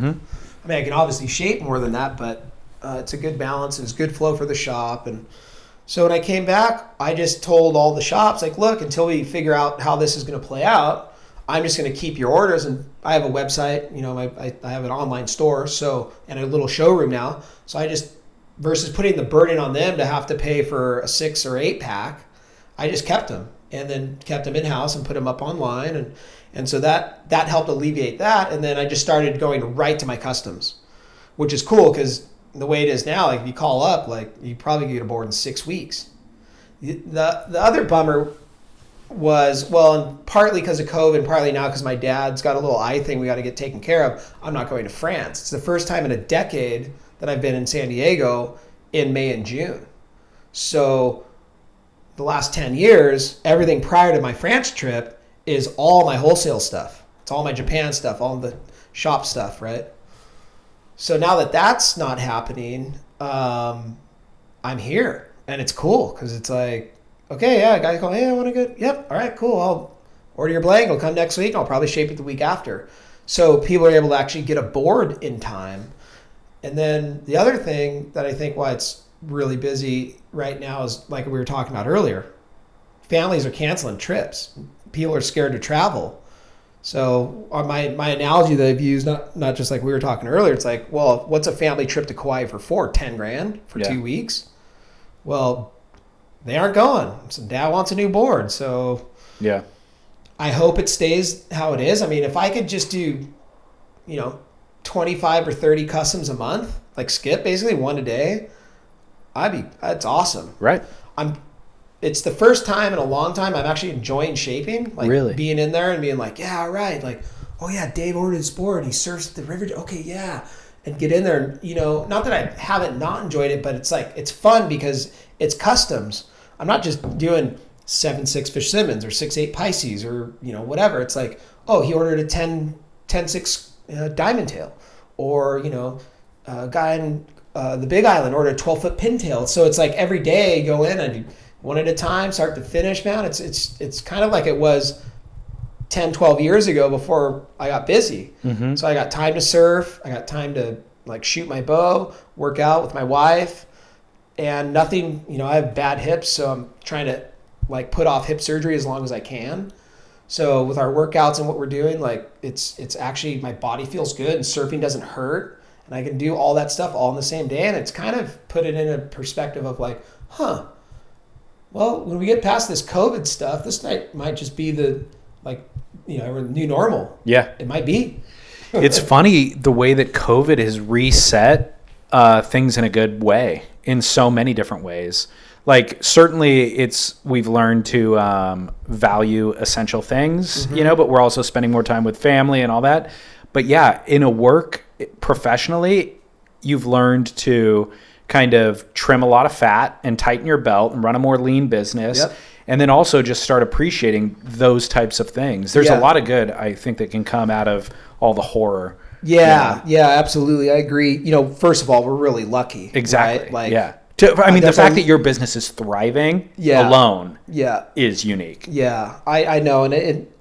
Speaker 3: I mean, I can obviously shape more than that, but uh, it's a good balance. It's good flow for the shop, and so when I came back, I just told all the shops, like, look, until we figure out how this is going to play out, I'm just going to keep your orders. And I have a website, you know, I, I, I have an online store, so and a little showroom now. So I just versus putting the burden on them to have to pay for a six or eight pack, I just kept them and then kept them in house and put them up online, and and so that that helped alleviate that. And then I just started going right to my customs, which is cool because the way it is now, like if you call up, like you probably get a board in six weeks. The the, the other bummer was well, and partly because of COVID, partly now because my dad's got a little eye thing we got to get taken care of. I'm not going to France. It's the first time in a decade that I've been in San Diego in May and June. So the last 10 years, everything prior to my France trip is all my wholesale stuff. It's all my Japan stuff, all the shop stuff, right? So now that that's not happening, um, I'm here and it's cool because it's like, okay, yeah, guys go, hey, I want to go. Yep, all right, cool. I'll order your blank. I'll come next week. And I'll probably shape it the week after. So people are able to actually get a board in time. And then the other thing that I think why it's really busy right now is like we were talking about earlier. Families are canceling trips. People are scared to travel. So uh, my my analogy that I've used, not not just like we were talking earlier, it's like, well, what's a family trip to Kauai for four? Ten grand for
Speaker 1: Yeah.
Speaker 3: two weeks? Well, they aren't going. So dad wants a new board. So
Speaker 1: Yeah.
Speaker 3: I hope it stays how it is. I mean, if I could just do, you know, 25 or 30 customs a month, like skip basically one a day, I'd be, that's awesome.
Speaker 1: Right.
Speaker 3: I'm, it's the first time in a long time I'm actually enjoying shaping, like
Speaker 1: Really?
Speaker 3: being in there and being like, yeah, all right. Like, oh yeah, Dave ordered his board. He surfs at the river. Okay. Yeah. And get in there and, you know, not that I haven't not enjoyed it, but it's like, it's fun because it's customs. I'm not just doing seven, six fish Simmons or six, eight Pisces or, you know, whatever. It's like, oh, he ordered a 10, 10, 6 uh, diamond tail or, you know, a guy in uh, the Big Island ordered a 12 foot pintail. So it's like every day you go in and do one at a time, start to finish, man. It's, it's, it's kind of like it was 10, 12 years ago before I got busy.
Speaker 1: Mm-hmm.
Speaker 3: So I got time to surf. I got time to like shoot my bow, work out with my wife, and nothing. You know, I have bad hips, so I'm trying to like put off hip surgery as long as I can. So with our workouts and what we're doing, like it's it's actually my body feels good and surfing doesn't hurt, and I can do all that stuff all in the same day, and it's kind of put it in a perspective of like, huh. Well, when we get past this COVID stuff, this night might just be the like you know new normal.
Speaker 1: Yeah.
Speaker 3: It might be.
Speaker 1: it's funny the way that COVID has reset uh, things in a good way in so many different ways. Like certainly, it's we've learned to um, value essential things, you know, but we're also spending more time with family and all that. But yeah, in a work professionally, you've learned to kind of trim a lot of fat and tighten your belt and run a more lean business.
Speaker 3: Yep.
Speaker 1: And then also just start appreciating those types of things. There's
Speaker 3: Yeah.
Speaker 1: a lot of good I think that can come out of all the horror.
Speaker 3: Yeah, yeah, absolutely. I agree. You know, first of all, we're really lucky.
Speaker 1: Exactly.
Speaker 3: right? Like,
Speaker 1: yeah. To, I mean, the fact that your business is thriving
Speaker 3: Yeah.
Speaker 1: alone
Speaker 3: yeah,
Speaker 1: is unique.
Speaker 3: yeah. I, I know, and it,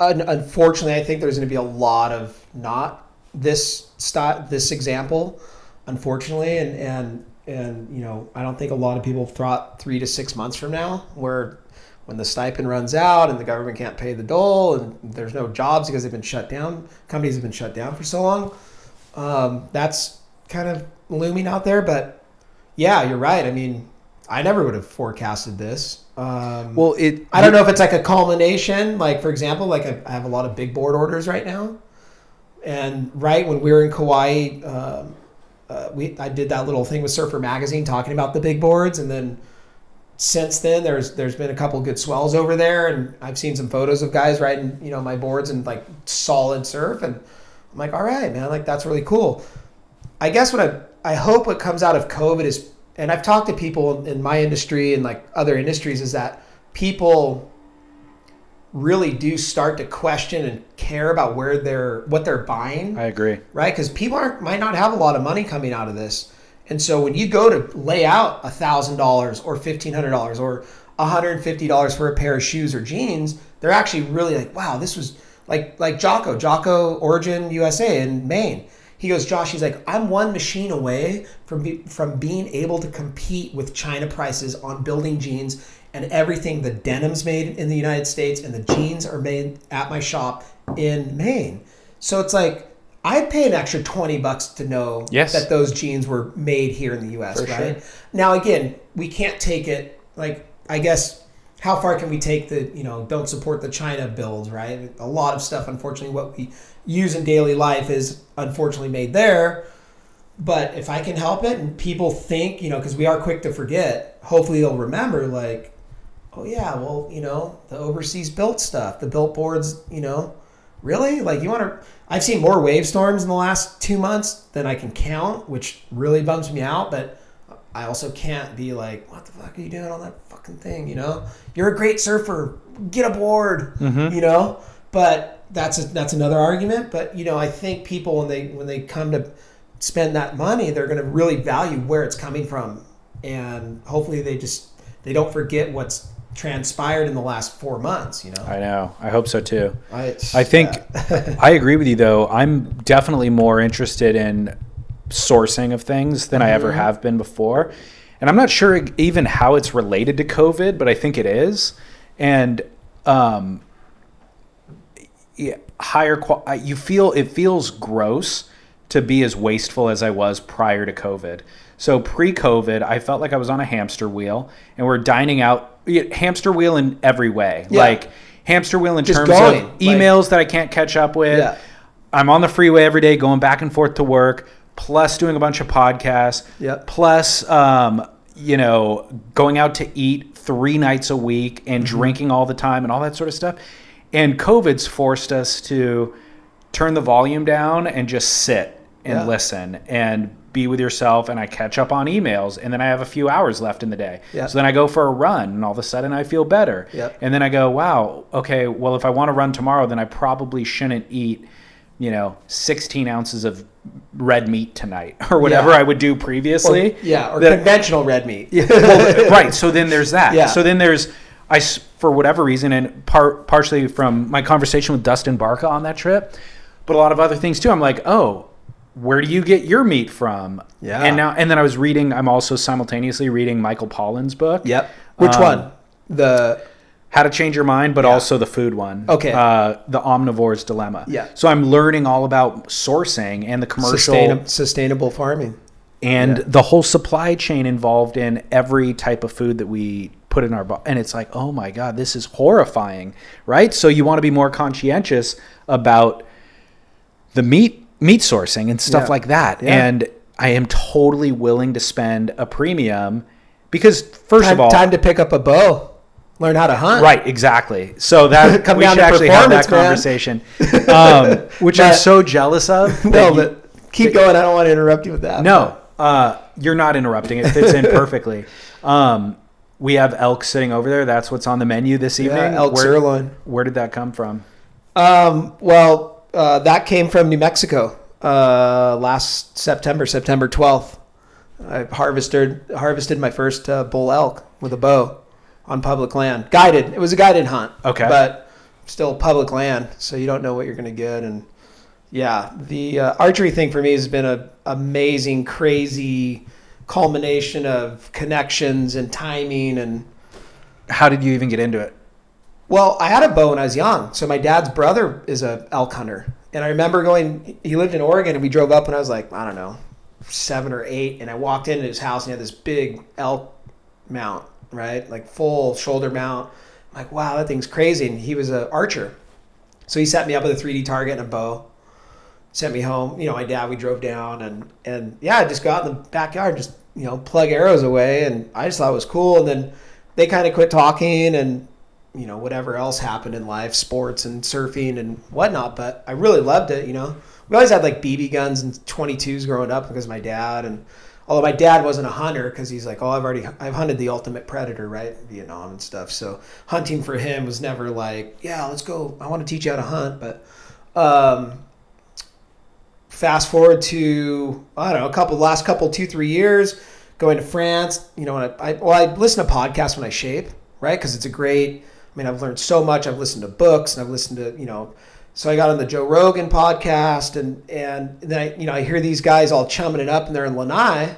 Speaker 3: un, unfortunately, I think there's going to be a lot of not this st- this example, unfortunately, and and and you know, I don't think a lot of people thought three to six months from now, where when the stipend runs out and the government can't pay the dole and there's no jobs because they've been shut down, companies have been shut down for so long. Um, that's kind of looming out there, but yeah, you're right. I mean, I never would have forecasted this. Um,
Speaker 1: Well, it.
Speaker 3: I don't know if it's like a culmination. Like for example, like I, I have a lot of big board orders right now, and right when we were in Kauai, um, uh, we I did that little thing with Surfer Magazine talking about the big boards, and then since then there's there's been a couple good swells over there, and I've seen some photos of guys riding you know my boards and like solid surf, and I'm like, all right, man, like that's really cool. I guess what I I hope what comes out of COVID is, and I've talked to people in my industry and like other industries, is that people really do start to question and care about where they're what they're buying,
Speaker 1: I agree.
Speaker 3: right? Because people aren't might not have a lot of money coming out of this, and so when you go to lay out a thousand dollars or fifteen hundred dollars or hundred and fifty dollars for a pair of shoes or jeans, they're actually really like, wow, this was like like Jocko, Jocko Origin USA in Maine. He goes, Josh. He's like, I'm one machine away from be, from being able to compete with China prices on building jeans and everything. The denim's made in the United States, and the jeans are made at my shop in Maine. So it's like I'd pay an extra twenty bucks to know
Speaker 1: Yes.
Speaker 3: that those jeans were made here in the U.S.
Speaker 1: For
Speaker 3: right?
Speaker 1: sure.
Speaker 3: Now, again, we can't take it like I guess. How far can we take the you know don't support the China build, right? A lot of stuff, unfortunately, what we use in daily life is unfortunately made there. But if I can help it and people think, you know, because we are quick to forget, hopefully they'll remember, like, oh yeah, well, you know, the overseas built stuff, the built boards, you know, really? Like, you want to? I've seen more wave storms in the last two months than I can count, which really bums me out. But I also can't be like, what the fuck are you doing on that fucking thing? You know, you're a great surfer, get aboard. Mm-hmm. You know, but that's a, that's another argument. But you know, I think people when they when they come to spend that money, they're going to really value where it's coming from, and hopefully they just they don't forget what's transpired in the last four months. You know,
Speaker 1: I know. I hope so too.
Speaker 3: I,
Speaker 1: I think
Speaker 3: yeah.
Speaker 1: I agree with you though. I'm definitely more interested in sourcing of things than I
Speaker 3: Mm-hmm.
Speaker 1: ever have been before. And I'm not sure even how it's related to COVID, but I think it is. And um, yeah, higher qual- you feel it feels gross to be as wasteful as I was prior to COVID. So pre-COVID, I felt like I was on a hamster wheel and we're dining out hamster wheel in every way.
Speaker 3: Yeah.
Speaker 1: Like hamster wheel in
Speaker 3: Just
Speaker 1: terms
Speaker 3: going,
Speaker 1: of
Speaker 3: like-
Speaker 1: emails that I can't catch up with.
Speaker 3: Yeah.
Speaker 1: I'm on the freeway every day going back and forth to work, plus doing a bunch of podcasts,
Speaker 3: Yep.
Speaker 1: plus um, you know, going out to eat three nights a week and
Speaker 3: Mm-hmm.
Speaker 1: drinking all the time and all that sort of stuff. And COVID's forced us to turn the volume down and just sit and
Speaker 3: Yeah.
Speaker 1: listen and be with yourself and I catch up on emails and then I have a few hours left in the day. So then I go for a run and all of a sudden I feel better.
Speaker 3: Yep.
Speaker 1: And then I go, wow, okay, well if I want to run tomorrow then I probably shouldn't eat, you know, 16 ounces of red meat tonight or whatever
Speaker 3: Yeah.
Speaker 1: I would do previously.
Speaker 3: yeah, or
Speaker 1: That-
Speaker 3: conventional red meat.
Speaker 1: well, right. So then there's that.
Speaker 3: Yeah.
Speaker 1: So then there's I for whatever reason, and part partially from my conversation with Dustin Barca on that trip, but a lot of other things too. I'm like, oh, where do you get your meat from?
Speaker 3: Yeah.
Speaker 1: And now and then I was reading. I'm also simultaneously reading Michael Pollan's book.
Speaker 3: Yep. Which
Speaker 1: Um,
Speaker 3: one? The
Speaker 1: How to Change Your Mind, but
Speaker 3: Yeah.
Speaker 1: also the food one.
Speaker 3: Okay.
Speaker 1: Uh, the Omnivore's Dilemma.
Speaker 3: Yeah.
Speaker 1: So I'm learning all about sourcing and the commercial
Speaker 3: sustain, sustainable farming.
Speaker 1: and
Speaker 3: Yeah.
Speaker 1: the whole supply chain involved in every type of food that we put in our body. And it's like, oh my God, this is horrifying, right? So you want to be more conscientious about the meat meat sourcing and stuff
Speaker 3: Yeah.
Speaker 1: like that.
Speaker 3: Yeah.
Speaker 1: And I am totally willing to spend a premium because first
Speaker 3: Time,
Speaker 1: of all,
Speaker 3: time to pick up a bow, learn how to hunt.
Speaker 1: Right, exactly. So that
Speaker 3: Come
Speaker 1: we
Speaker 3: down
Speaker 1: should actually have that
Speaker 3: man.
Speaker 1: conversation, um, which I'm so jealous of.
Speaker 3: No,
Speaker 1: you-
Speaker 3: but keep going. I don't want to interrupt you with that.
Speaker 1: no, uh, you're not interrupting. It fits in perfectly. Um, we have elk sitting over there. That's what's on the menu this evening.
Speaker 3: Yeah, elk
Speaker 1: where,
Speaker 3: sirloin.
Speaker 1: Where did that come from?
Speaker 3: Um, well, uh, that came from New Mexico uh, last September, September 12th. I harvested harvested my first uh, bull elk with a bow on public land, guided. It was a guided hunt.
Speaker 1: Okay.
Speaker 3: but still public land, so you don't know what you're going to get. And yeah, the uh, archery thing for me has been a amazing, crazy culmination of connections and timing and
Speaker 1: How did you even get into it?
Speaker 3: Well, I had a bow when I was young. So my dad's brother is a elk hunter, and I remember going. He lived in Oregon, and we drove up when I was like I don't know, seven or eight, and I walked into his house, and he had this big elk mount, right, like full shoulder mount. I'm like, wow, that thing's crazy. And he was an archer, so he set me up with a 3D target and a bow. Sent me home. You know, my dad. We drove down, and and yeah, I just got in the backyard, just you know, plug arrows away, and I just thought it was cool. And then they kind of quit talking, and you know whatever else happened in life, sports and surfing and whatnot. But I really loved it. You know, we always had like BB guns and 22s growing up because my dad. And although my dad wasn't a hunter because he's like, oh, I've already I've hunted the ultimate predator, right, Vietnam and stuff. So hunting for him was never like, yeah, let's go. I want to teach you how to hunt, but. Um, fast forward to I don't know a couple last couple two three years going to France you know I, I well I listen to podcasts when I shape right because it's a great I mean I've learned so much I've listened to books and I've listened to you know so I got on the Joe Rogan podcast and and then I you know I hear these guys all chumming it up and they're in Lanai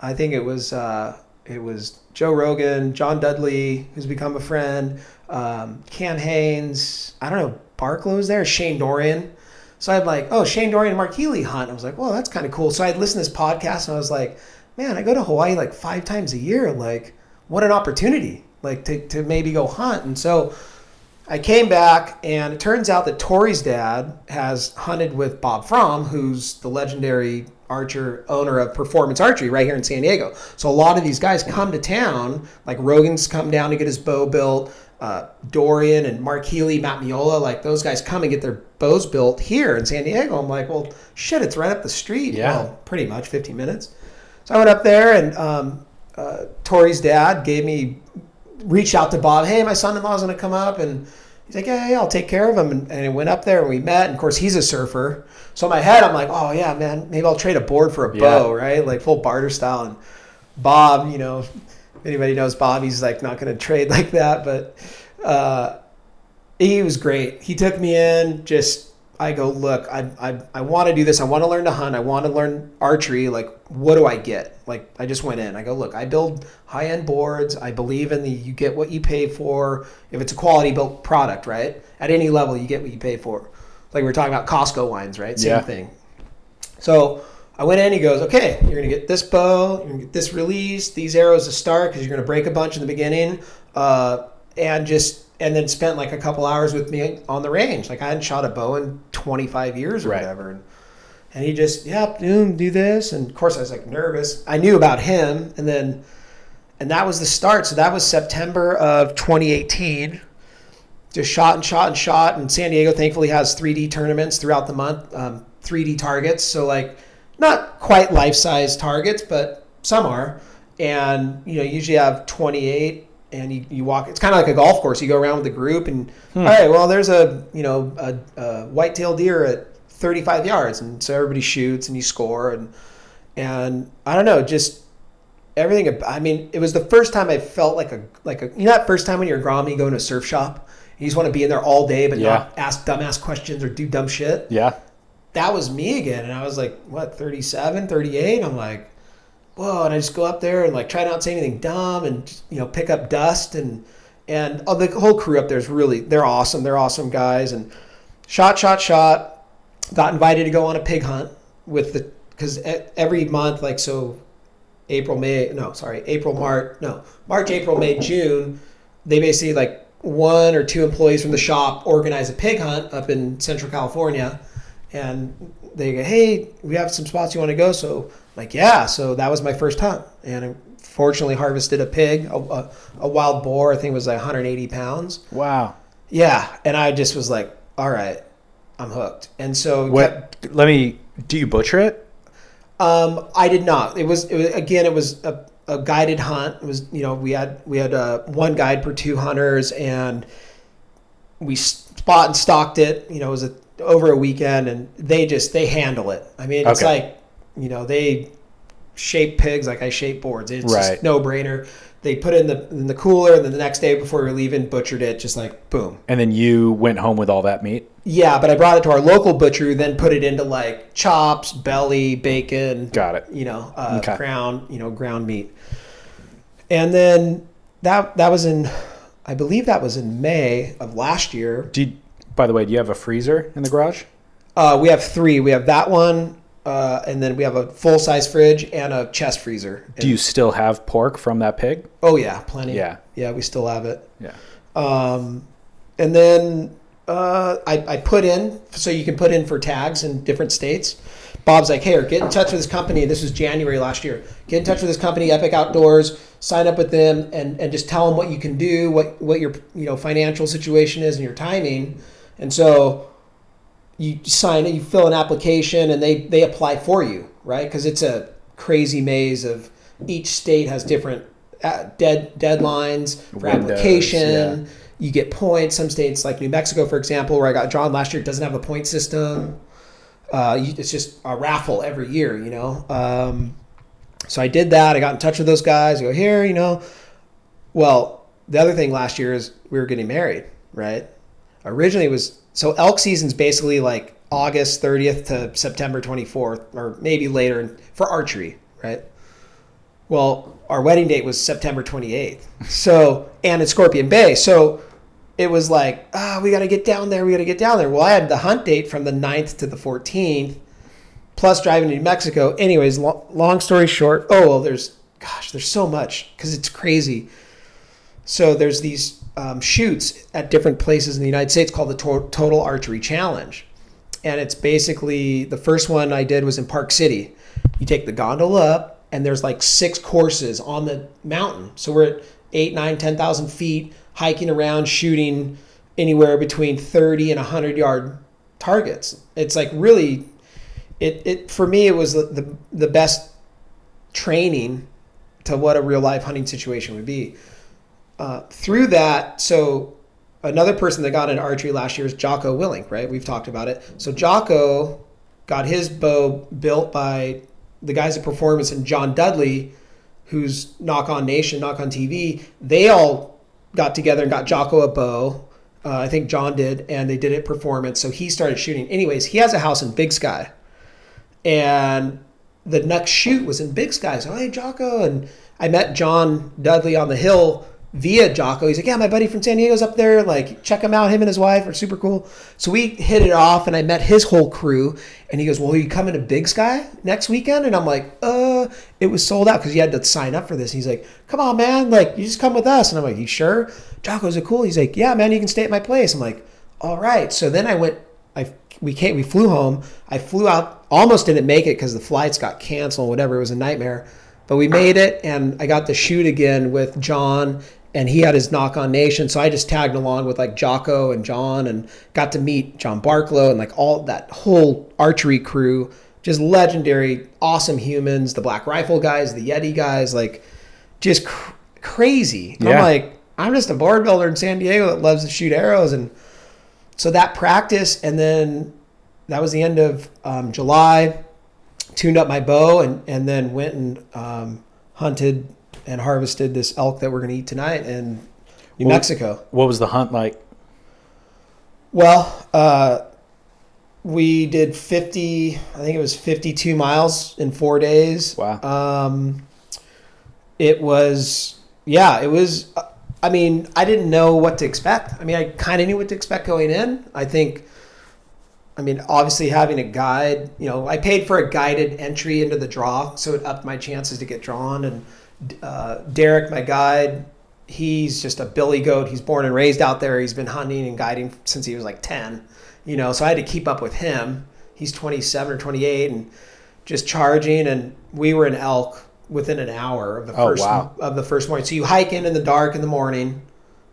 Speaker 3: I think it was uh, it was Joe Rogan, John Dudley, who's become a friend, um, Cam Hanes. I don't know, Barklow was there, Shane Dorian. So I'm like, oh, Shane Dorian and Mark Healey hunt. I was like, well, that's kind of cool. So I'd listen to this podcast and I was like, man, I go to Hawaii like five times a year. Like, what an opportunity, like to, to maybe go hunt. And so I came back, and it turns out that Tori's dad has hunted with Bob Fromm, who's the legendary archer owner of Performance Archery right here in San Diego. So a lot of these guys come to town, like Rogan's come down to get his bow built. Uh, Dorian and Mark Healey, Matt Miola, like those guys come and get their bows built here in San Diego. I'm like, well, shit, it's right up the street.
Speaker 1: Yeah.
Speaker 3: Well, pretty much 15 minutes. So I went up there, and um, uh, Tori's dad gave me reached out to Bob. Hey, my son-in-law's going to come up, and he's like, yeah, yeah, I'll take care of him. And, and I went up there and we met. And of course, he's a surfer. So in my head, I'm like, oh yeah, man, maybe I'll trade a board for a
Speaker 1: Yeah.
Speaker 3: bow, right? Like full barter style. And Bob, you know, if anybody knows Bob, he's like not going to trade like that, but uh, he was great. He took me in, just I go, look, I, I, I want to do this. I want to learn to hunt. I want to learn archery. Like, what do I get? Like, I just went in. I go, look, I build high end boards. I believe in the you get what you pay for. If it's a quality built product, right? At any level, you get what you pay for. Like we are talking about Costco wines, right? Same
Speaker 1: Yeah.
Speaker 3: thing. So I went in. He goes, okay, you're gonna get this bow. You're gonna get this release. These arrows to start because you're gonna break a bunch in the beginning, uh, and just and then spent like a couple hours with me on the range. Like I hadn't shot a bow in 25 years or
Speaker 1: Right.
Speaker 3: whatever. And, and he just, yep, do, do this. And of course, I was like nervous. I knew about him, and then, and that was the start. So that was September of 2018 just shot and shot and shot. And San Diego thankfully has 3D tournaments throughout the month, um, 3D targets. So like not quite life size targets, but some are. And you know, you usually have 28 and you, you walk, it's kind of like a golf course. You go around with the group and, all right, well, there's a, you know, a, a white-tailed deer at 35 yards. And so everybody shoots and you score. And, and I don't know, just everything. I mean, it was the first time I felt like a like a you know that first time when you're a Grammy going to a surf shop, and you just want to be in there all day but
Speaker 1: Yeah.
Speaker 3: not ask dumbass questions or do dumb shit.
Speaker 1: Yeah.
Speaker 3: That was me again, and I was like, what, 37, 38? I'm like, whoa, and I just go up there and like try not to say anything dumb and you know pick up dust and and oh, the whole crew up there is really they're awesome. They're awesome guys and shot, shot, shot. Got invited to go on a pig hunt with the because every month like so April, May, no, sorry, April, March, no, March, April, May, June, they basically like one or two employees from the shop organize a pig hunt up in Central California, and they go, hey, we have some spots you want to go. So I'm like, yeah. So that was my first hunt, and I fortunately harvested a pig, a, a, a wild boar. I think it was like 180 pounds.
Speaker 1: Wow.
Speaker 3: Yeah, and I just was like, all right, I'm hooked. And so
Speaker 1: What? Let me. Do you butcher it?
Speaker 3: Um, I did not. It was, it was again. It was a, a guided hunt. It was you know we had we had uh, one guide per two hunters, and we spot and stocked it. You know, it was a, over a weekend, and they just they handle it. I mean, it's
Speaker 1: Okay.
Speaker 3: like you know they shape pigs like I shape boards. It's
Speaker 1: Right.
Speaker 3: just no brainer. They put it in the in the cooler, and then the next day before we were leaving, butchered it. Just like boom.
Speaker 1: And then you went home with all that meat.
Speaker 3: Yeah, but I brought it to our local butcher, who then put it into like chops, belly, bacon,
Speaker 1: Got it.
Speaker 3: you know, uh,
Speaker 1: Okay.
Speaker 3: ground, you know, ground meat. And then that that was in, I believe that was in May of last year.
Speaker 1: Do you, by the way, do you have a freezer in the garage?
Speaker 3: Uh, we have three. We have that one, uh, and then we have a full size fridge and a chest freezer.
Speaker 1: Do you still have pork from that pig?
Speaker 3: Oh yeah, plenty.
Speaker 1: Yeah.
Speaker 3: yeah, we still have it.
Speaker 1: Yeah.
Speaker 3: Um, and then uh, I, I put in, so you can put in for tags in different states. Bob's like, hey, get in touch with this company. This was January last year. Get in touch with this company, Epic Outdoors. Sign up with them and, and just tell them what you can do, what what your you know financial situation is, and your timing. And so you sign it, you fill an application, and they they apply for you, right? Because it's a crazy maze of each state has different uh, dead deadlines for
Speaker 1: Windows,
Speaker 3: application.
Speaker 1: yeah.
Speaker 3: You get points. Some states, like New Mexico, for example, where I got drawn last year, doesn't have a point system. Uh, you, it's just a raffle every year, you know. Um, so I did that. I got in touch with those guys. I go here, you know. Well, the other thing last year is we were getting married, right? Originally it was so elk season's basically like August 30th to September 24th, or maybe later for archery, right? Well, our wedding date was September 28th. So, and at Scorpion Bay. So it was like, ah, we got to get down there. We got to get down there. Well, I had the hunt date from the 9th to the 14th, plus driving to New Mexico. Anyways, lo- long story short, oh, well, there's, gosh, there's so much because it's crazy. So there's these um, shoots at different places in the United States called the to- Total Archery Challenge. And it's basically the first one I did was in Park City. You take the gondola up, and there's like six courses on the mountain. So we're at eight, nine, 10,000 feet, hiking around, shooting anywhere between 30 and 100 yard targets. It's like really, it, it for me, it was the, the, the best training to what a real life hunting situation would be. Uh, through that, so another person that got into archery last year is Jocko Willink, right? We've talked about it. So Jocko got his bow built by the guys at Performance and John Dudley, who's Nock On Nation, Nock On TV. They all got together and got Jocko a bow. Uh, I think John did, and they did it performance. So he started shooting. Anyways, he has a house in Big Sky, and the next shoot was in Big Sky. So hey, Jocko, and I met John Dudley on the hill via Jocko. He's like, yeah, my buddy from San Diego's up there. Like, check him out. Him and his wife are super cool. So we hit it off, and I met his whole crew. And he goes, well, are you coming to Big Sky next weekend? And I'm like, uh, it was sold out because you had to sign up for this. He's like, come on, man. Like, you just come with us. And I'm like, you sure? Jocko's it cool. He's like, yeah, man, you can stay at my place. I'm like, all right. So then I went. I we came. We flew home. I flew out. Almost didn't make it because the flights got canceled. Whatever. It was a nightmare. But we made it, and I got to shoot again with John and he had his Nock On Nation. So I just tagged along with like Jocko and John and got to meet John Barklow and like all that whole archery crew. Just legendary, awesome humans. The Black Rifle guys, the Yeti guys, like just cr- crazy. And I'm like, I'm just a board builder in San Diego that loves to shoot arrows. And so that practice, and then that was the end of um, July. Tuned up my bow and, and then went and um, hunted and harvested this elk that we're going to eat tonight in New
Speaker 1: Well-
Speaker 3: Mexico.
Speaker 1: What was the hunt like?
Speaker 3: Well, uh, we did 50, I think it was 52 miles in four days.
Speaker 1: Wow.
Speaker 3: Um, it was, yeah, it was, I mean, I didn't know what to expect. I mean, I kind of knew what to expect going in. I think, I mean, obviously having a guide, you know, I paid for a guided entry into the draw, so it upped my chances to get drawn. And uh, Derek, my guide, he's just a billy goat. He's born and raised out there. He's been hunting and guiding since he was like 10, you know, so I had to keep up with him. He's 27 or 28 and just charging. And we were in elk within an hour of the
Speaker 1: Oh,
Speaker 3: first
Speaker 1: wow.
Speaker 3: of the first morning. So you hike in in the dark in the morning,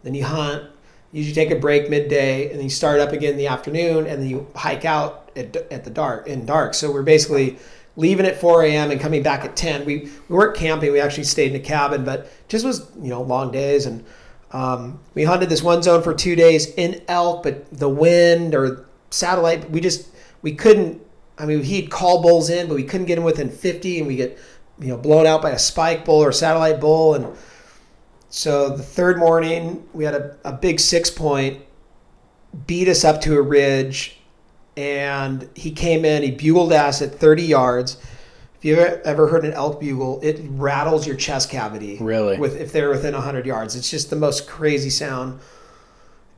Speaker 3: then you hunt. Usually take a break midday, and then you start up again in the afternoon, and then you hike out at, at the dark in dark. So we're basically leaving at 4 a.m. and coming back at 10. We we weren't camping; we actually stayed in a cabin, but just was you know long days, and um, we hunted this one zone for two days in elk, but the wind or satellite, we just we couldn't. I mean, he'd call bulls in, but we couldn't get him within 50, and we get you know blown out by a spike bull or satellite bull, and so the third morning, we had a, a big six point, beat us up to a ridge, and he came in, he bugled us at 30 yards. If you've ever- ever heard an elk bugle, it rattles your chest cavity.
Speaker 1: Really?
Speaker 3: With if they're within 100 yards, it's just the most crazy sound.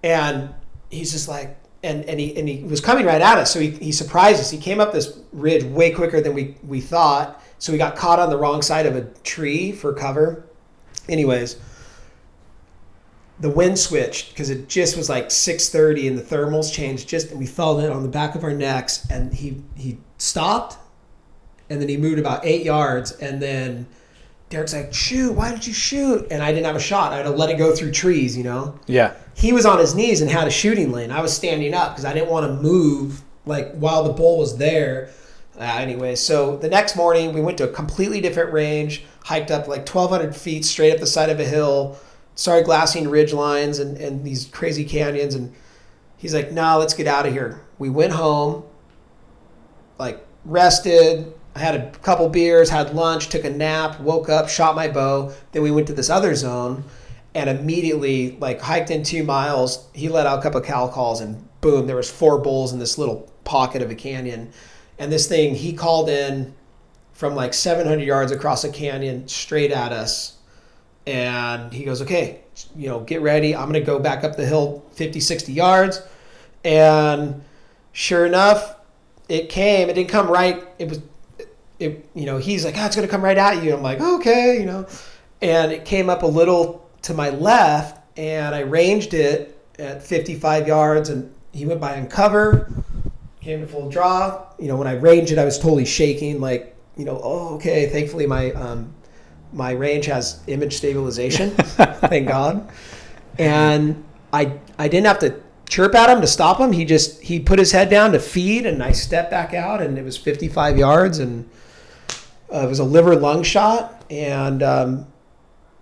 Speaker 3: And he's just like, and, and he and he was coming right at us, so he, he surprised us. He came up this ridge way quicker than we we thought. So we got caught on the wrong side of a tree for cover. Anyways, the wind switched because it just was like 6:30 and the thermals changed just and we felt it on the back of our necks and he he stopped and then he moved about 8 yards and then Derek's like shoot why did you shoot? And I didn't have a shot. I had to let it go through trees you know?
Speaker 1: Yeah.
Speaker 3: he was on his knees and had a shooting lane. I was standing up because I didn't want to move like while the bull was there. Uh, anyway so the next morning we went to a completely different range hiked up like 1200 feet straight up the side of a hill started glassing ridge lines and, and these crazy canyons. And he's like no let's get out of here. We went home like rested i had a couple beers had lunch took a nap woke up shot my bow. Then we went to this other zone and immediately like hiked in two miles. He let out a couple of cow calls and boom there was four bulls in this little pocket of a canyon. And this thing he called in from like 700 yards across a canyon straight at us and he goes okay you know get ready. I'm going to go back up the hill 50 60 yards. And sure enough it came. It didn't come right. It was it you know he's like oh, it's going to come right at you. I'm like okay you know. And it came up a little to my left and i ranged it at 55 yards and he went by on cover came to full draw. You know when i ranged it i was totally shaking like you know oh okay. Thankfully my um, my range has image stabilization thank god. And i i didn't have to chirp at him to stop him. He just he put his head down to feed and i stepped back out and it was 55 yards and uh, it was a liver lung shot and um,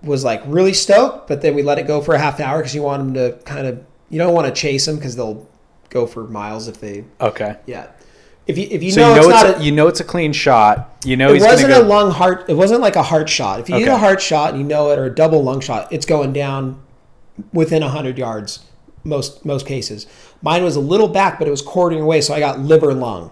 Speaker 3: was like really stoked but then we let it go for a half hour because you want them to kind of you don't want to chase them because they'll go for miles if they
Speaker 1: Okay.
Speaker 3: yeah if you if you
Speaker 1: so
Speaker 3: know,
Speaker 1: you know
Speaker 3: it's
Speaker 1: it's,
Speaker 3: not
Speaker 1: a, you know it's a clean shot. You know
Speaker 3: it
Speaker 1: he's
Speaker 3: wasn't
Speaker 1: gonna
Speaker 3: a lung heart. It wasn't like a heart shot. If you
Speaker 1: Okay.
Speaker 3: a heart shot and you know it, or a double lung shot, it's going down within hundred yards, most most cases. Mine was a little back, but it was quartering away, so I got liver lung.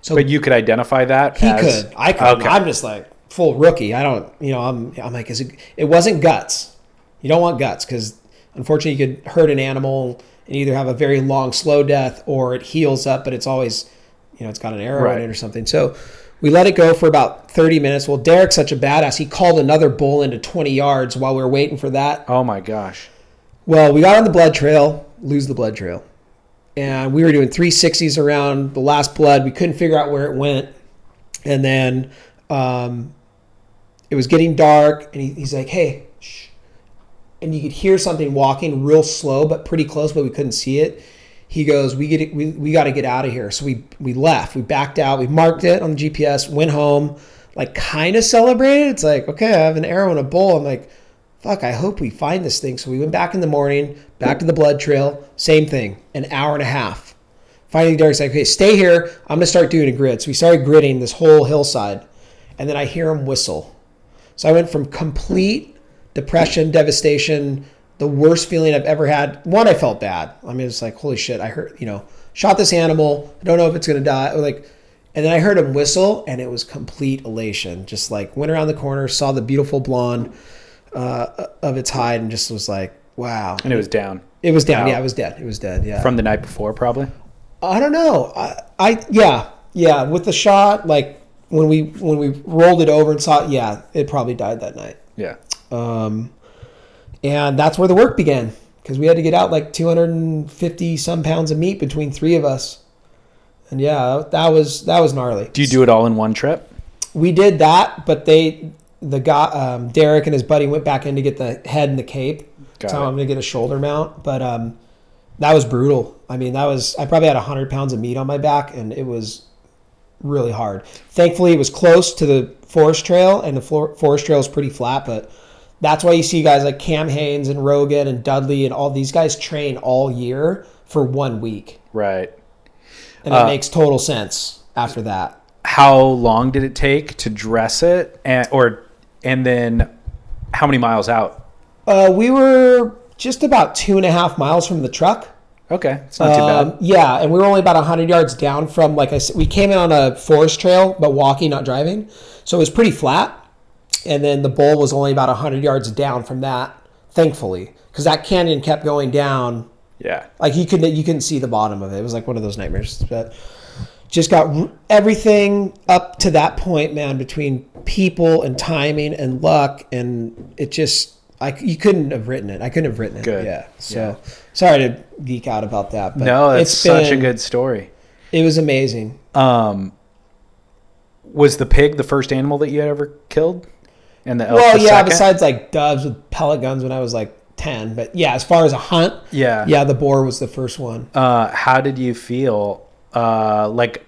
Speaker 3: So
Speaker 1: But you could identify that.
Speaker 3: he
Speaker 1: as-
Speaker 3: could, I could.
Speaker 1: Okay.
Speaker 3: I'm just like full rookie. I don't, you know, I'm I'm like, is it? It wasn't guts. You don't want guts because unfortunately you could hurt an animal and either have a very long slow death or it heals up, but it's always, you know, it's got an arrow
Speaker 1: Right.
Speaker 3: in it or something. So. We let it go for about 30 minutes. Well, Derek's such a badass. He called another bull into 20 yards while we were waiting for that.
Speaker 1: oh my gosh.
Speaker 3: Well, we got on the blood trail, lose the blood trail. And we were doing 360s around the last blood. We couldn't figure out where it went. And then um, it was getting dark. And he, he's like, hey, shh. And you could hear something walking real slow, but pretty close, but we couldn't see it. He goes, we get we, we got to get out of here. So we we left. We backed out. We marked it on the GPS. Went home. Like kind of celebrated. It's like okay, I have an arrow and a bull. I'm like, fuck. I hope we find this thing. So we went back in the morning. Back to the blood trail. Same thing. An hour and a half. Finally, Derek's like, okay, stay here. I'm gonna start doing a grid. So we started gridding this whole hillside, and then I hear him whistle. So I went from complete depression, devastation, the worst feeling I've ever had. One, I felt bad. I mean, it's like, holy shit, I heard, you know, shot this animal. I don't know if it's going to die. Like, and then I heard him whistle and it was complete elation. Just like went around the corner, saw the beautiful blonde uh, of its hide and just was like, wow.
Speaker 1: And it was down
Speaker 3: It was down.
Speaker 1: Wow.
Speaker 3: Yeah, it was dead. It was dead. Yeah.
Speaker 1: from the night before, probably.
Speaker 3: I don't know. I, I yeah yeah with the shot like when we when we rolled it over and saw it, yeah it probably died that night.
Speaker 1: Yeah.
Speaker 3: Um, and that's where the work began because we had to get out like 250 some pounds of meat between three of us. And yeah, that was that was gnarly.
Speaker 1: Do you do it all in one trip?
Speaker 3: We did that, but they the guy um, Derek and his buddy went back in to get the head and the cape.
Speaker 1: Got
Speaker 3: so
Speaker 1: it.
Speaker 3: I'm gonna get a shoulder mount, but um, that was brutal. I mean, that was I probably had hundred pounds of meat on my back, and it was really hard. Thankfully, it was close to the forest trail, and the floor, forest trail is pretty flat, but. That's why you see guys like Cam Hanes and Rogan and Dudley and all these guys train all year for one week.
Speaker 1: Right.
Speaker 3: And it
Speaker 1: Uh,
Speaker 3: makes total sense after that.
Speaker 1: How long did it take to dress it, and or and then how many miles out?
Speaker 3: Uh, we were just about two and a half miles from the truck.
Speaker 1: Okay, it's not too
Speaker 3: Um,
Speaker 1: bad.
Speaker 3: yeah, and we were only about 100 yards down from, like I said, we came in on a forest trail, but walking, not driving. So it was pretty flat. And then the bowl was only about 100 yards down from that, thankfully, because that canyon kept going down.
Speaker 1: Yeah.
Speaker 3: Like you couldn't, you couldn't see the bottom of it. It was like one of those nightmares. But just got everything up to that point, man, between people and timing and luck, and it just, I you couldn't have written it. I couldn't have written it.
Speaker 1: Good.
Speaker 3: Yeah. So sorry to geek out about that. But
Speaker 1: No, that's
Speaker 3: it's
Speaker 1: such a good story.
Speaker 3: It was amazing.
Speaker 1: Um, was the pig the first animal that you had ever killed? And the elk
Speaker 3: well,
Speaker 1: the
Speaker 3: yeah.
Speaker 1: second?
Speaker 3: Besides like doves with pellet guns when I was like ten, but yeah, as far as a hunt,
Speaker 1: yeah,
Speaker 3: yeah, the boar was the first one.
Speaker 1: Uh, how did you feel, uh, like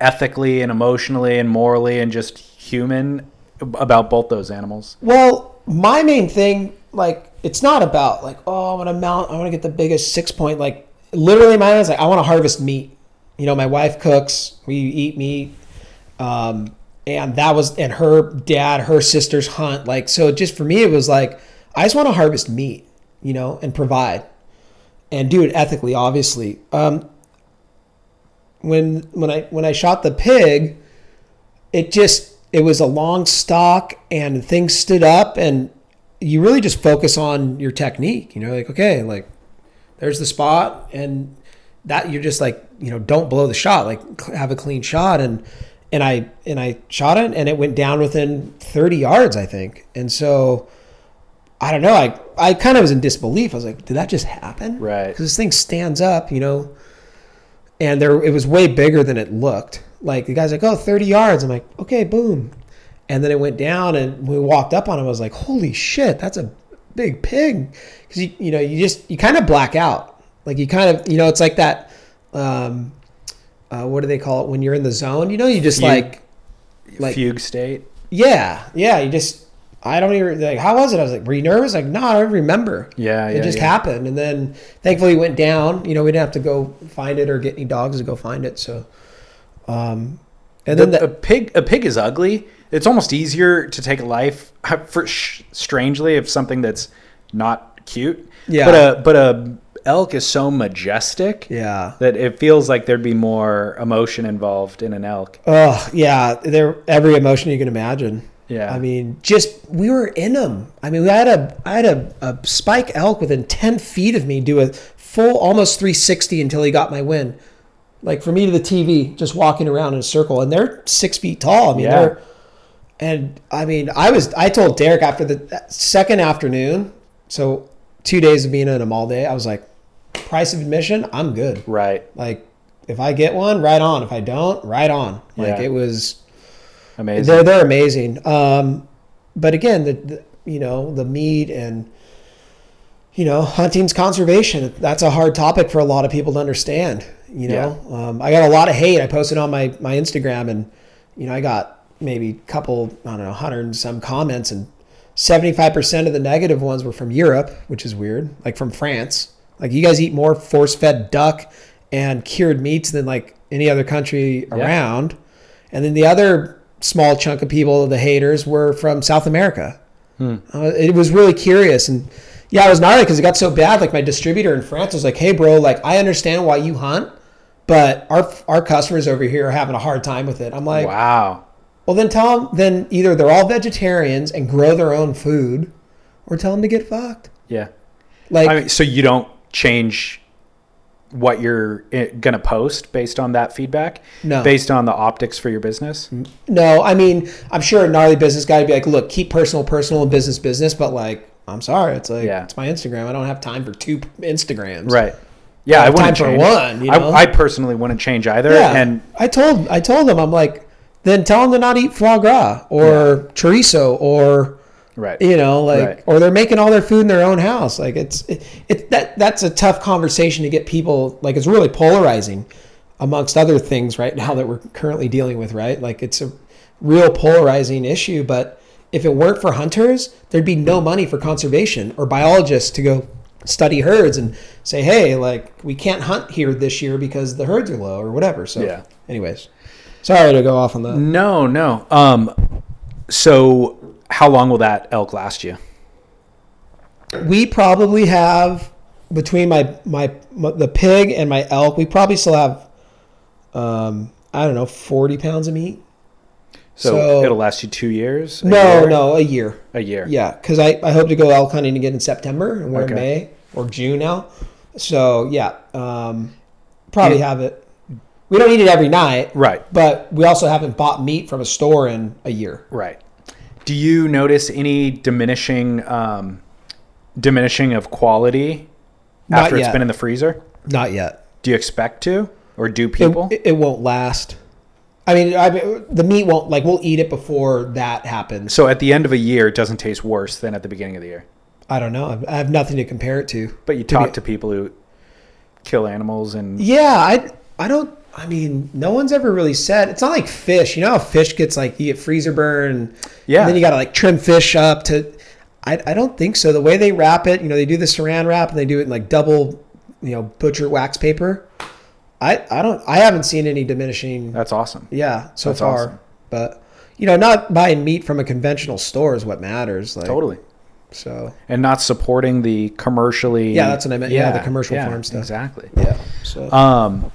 Speaker 1: ethically and emotionally and morally and just human about both those animals?
Speaker 3: Well, my main thing, like, it's not about like, oh, I want to mount, I want to get the biggest six point. Like, literally, my is like, I want to harvest meat. You know, my wife cooks, we eat meat, um, and that was, and her dad, her sisters hunt. Like, so just for me, it was like, I just want to harvest meat, you know, and provide, and do it ethically, obviously. Um, when when I when I shot the pig, it just it was a long stock and things stood up and you really just focus on your technique you know like okay like there's the spot and that you're just like you know don't blow the shot like have a clean shot and and I and I shot it and it went down within 30 yards I think and so I don't know I I kind of was in disbelief I was like did that just happen
Speaker 1: Right.
Speaker 3: because this thing stands up you know and there it was way bigger than it looked. Like the guy's like, "Oh, 30 yards." I'm like, "Okay, boom." And then it went down and we walked up on him. I was like, "Holy shit, that's a big pig." Cuz you you know, you just you kind of black out. Like you kind of, you know, it's like that um uh, what do they call it when you're in the zone? You know, you just
Speaker 1: Fugue.
Speaker 3: like like
Speaker 1: Fugue state.
Speaker 3: yeah, yeah, you just I don't even like how was it? I was like, "Were you nervous?" Like, "No, I don't remember."
Speaker 1: Yeah,
Speaker 3: it
Speaker 1: yeah,
Speaker 3: just
Speaker 1: yeah.
Speaker 3: happened and then thankfully it went down you know we didn't have to go find it or get any dogs to go find it so um and then
Speaker 1: The- a pig a pig is ugly. It's almost easier to take a life for sh- strangely of something that's not cute.
Speaker 3: Yeah.
Speaker 1: But a but a elk is so majestic
Speaker 3: Yeah.
Speaker 1: that it feels like there'd be more emotion involved in an elk.
Speaker 3: Oh yeah, there every emotion you can imagine.
Speaker 1: Yeah.
Speaker 3: I mean, just we were in them. I mean, we had a I had a, a spike elk within ten feet of me do a full almost 360 until he got my win. Like from me to the TV, just walking around in a circle, and they're six feet tall. I mean,
Speaker 1: Yeah.
Speaker 3: they're and I mean, I was I told Derek after the second afternoon, so two days of being in them all day, I was like, price of admission, I'm good.
Speaker 1: Right.
Speaker 3: Like, if I get one, right on. If I don't, right on. Like
Speaker 1: Yeah.
Speaker 3: it was.
Speaker 1: Amazing.
Speaker 3: They're they're amazing. Um, but again, the, the you know the meat and you know hunting's conservation. That's a hard topic for a lot of people to understand. You know, um, I got a lot of hate. I posted on my my Instagram, and you know I got maybe a couple I don't know hundred and some comments, and seventy five percent of the negative ones were from Europe, which is weird. Like from France. Like you guys eat more force fed duck and cured meats than like any other country around. And then the other small chunk of people, the haters, were from South America. Uh, it was really curious. And yeah, it was gnarly because it got so bad. Like my distributor in France was like, hey, bro, like I understand why you hunt, but our, our customers over here are having a hard time with it. I'm like,
Speaker 1: wow.
Speaker 3: well, then tell them, then either they're all vegetarians and grow their own food or tell them to get fucked.
Speaker 1: Yeah.
Speaker 3: Like,
Speaker 1: I mean, so you don't change what you're eh, gonna post based on that feedback?
Speaker 3: No.
Speaker 1: Based on the optics for your business?
Speaker 3: No, I mean, I'm sure a gnarly business guy would be like, look, keep personal, personal, and business, business. But like, I'm sorry, it's like
Speaker 1: Yeah.
Speaker 3: it's my Instagram. I don't have time for two Instagrams.
Speaker 1: Right. Yeah, I
Speaker 3: have
Speaker 1: wouldn't
Speaker 3: time for
Speaker 1: change.
Speaker 3: one, you know?
Speaker 1: I, I personally wouldn't change either.
Speaker 3: Yeah.
Speaker 1: And
Speaker 3: I told I told them I'm like, then tell them to not eat foie gras or chorizo or
Speaker 1: right.
Speaker 3: you know like
Speaker 1: Right.
Speaker 3: or they're making all their food in their own house. Like it's it, it that that's a tough conversation to get people like it's really polarizing amongst other things right now that we're currently dealing with. Right, like it's a real polarizing issue, but. If it weren't for hunters, there'd be no money for conservation or biologists to go study herds and say, hey, like we can't hunt here this year because the herds are low or whatever. So,
Speaker 1: Yeah.
Speaker 3: anyways, sorry to go off on that.
Speaker 1: No, no. Um, so how long will that elk last you?
Speaker 3: We probably have between my, my my the pig and my elk, we probably still have, um, I don't know, forty pounds of meat.
Speaker 1: So,
Speaker 3: So-
Speaker 1: it'll last you two years?
Speaker 3: No,
Speaker 1: year?
Speaker 3: no, a year.
Speaker 1: A year.
Speaker 3: Yeah, because I, I hope to go elk hunting again in September, and we're
Speaker 1: Okay.
Speaker 3: in May or June now. So yeah, um, probably
Speaker 1: Yeah.
Speaker 3: have it. We don't eat it every night,
Speaker 1: Right.
Speaker 3: but we also haven't bought meat from a store in a year.
Speaker 1: Right. Do you notice any diminishing um, diminishing of quality
Speaker 3: Not
Speaker 1: after it's been in the freezer?
Speaker 3: Not yet.
Speaker 1: Do you expect to, or do people?
Speaker 3: it, it won't last. I mean, I mean, the meat won't like we'll eat it before that happens.
Speaker 1: so at the end of a year, it doesn't taste worse than at the beginning of the year.
Speaker 3: I don't know. I have nothing to compare it to.
Speaker 1: But you
Speaker 3: To
Speaker 1: talk
Speaker 3: be-
Speaker 1: to people who kill animals and
Speaker 3: Yeah, I I don't. I mean, no one's ever really said it's not like fish. You know how fish gets like you get freezer burn, and
Speaker 1: Yeah.
Speaker 3: then you got to like trim fish up to. I I don't think so. The way they wrap it, you know, they do the saran wrap and they do it in like double, you know, butcher wax paper. I I don't. I haven't seen any diminishing.
Speaker 1: that's awesome.
Speaker 3: Yeah, so
Speaker 1: That's
Speaker 3: far,
Speaker 1: awesome.
Speaker 3: but you know, not buying meat from a conventional store is what matters. Like,
Speaker 1: Totally.
Speaker 3: So
Speaker 1: And not supporting the commercially.
Speaker 3: Yeah, that's what I meant. Yeah, the commercial
Speaker 1: yeah,
Speaker 3: farm stuff.
Speaker 1: Exactly.
Speaker 3: yeah. So
Speaker 1: Um,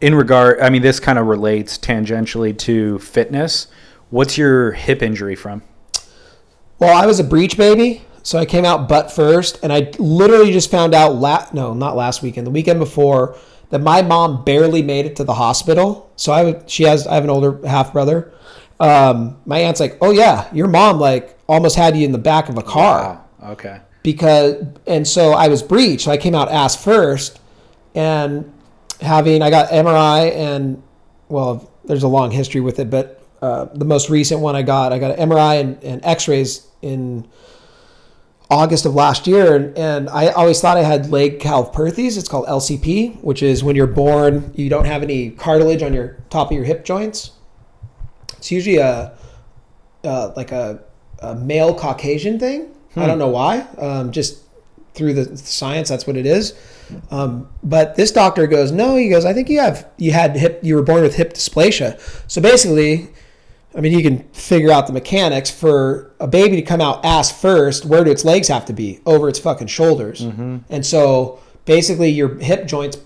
Speaker 1: in regard, I mean, this kind of relates tangentially to fitness. What's your hip injury from?
Speaker 3: Well, I was a breech baby, so I came out butt first, and I literally just found out la- no, not last weekend, the weekend before that my mom barely made it to the hospital. So I would, she has I have an older half brother. Um, my aunt's like, "Oh yeah, your mom like almost had you in the back of a car."
Speaker 1: Wow. Okay.
Speaker 3: because and so I was breech, So I came out ass first, and having I got MRI and well, there's a long history with it, but uh, the most recent one I got, I got an MRI and, and X-rays in August of last year, and, and I always thought I had Legg-Calvé-Perthes. It's called LCP, which is when you're born, you don't have any cartilage on your top of your hip joints. It's usually a uh, like a, a male Caucasian thing. I don't know why. Um, just through the science, that's what it is. Um, but this doctor goes, no. He goes, I think you have you had hip. You were born with hip dysplasia. So basically, I mean, you can figure out the mechanics for a baby to come out ass first. Where do its legs have to be? Over its fucking shoulders. And so basically your hip joints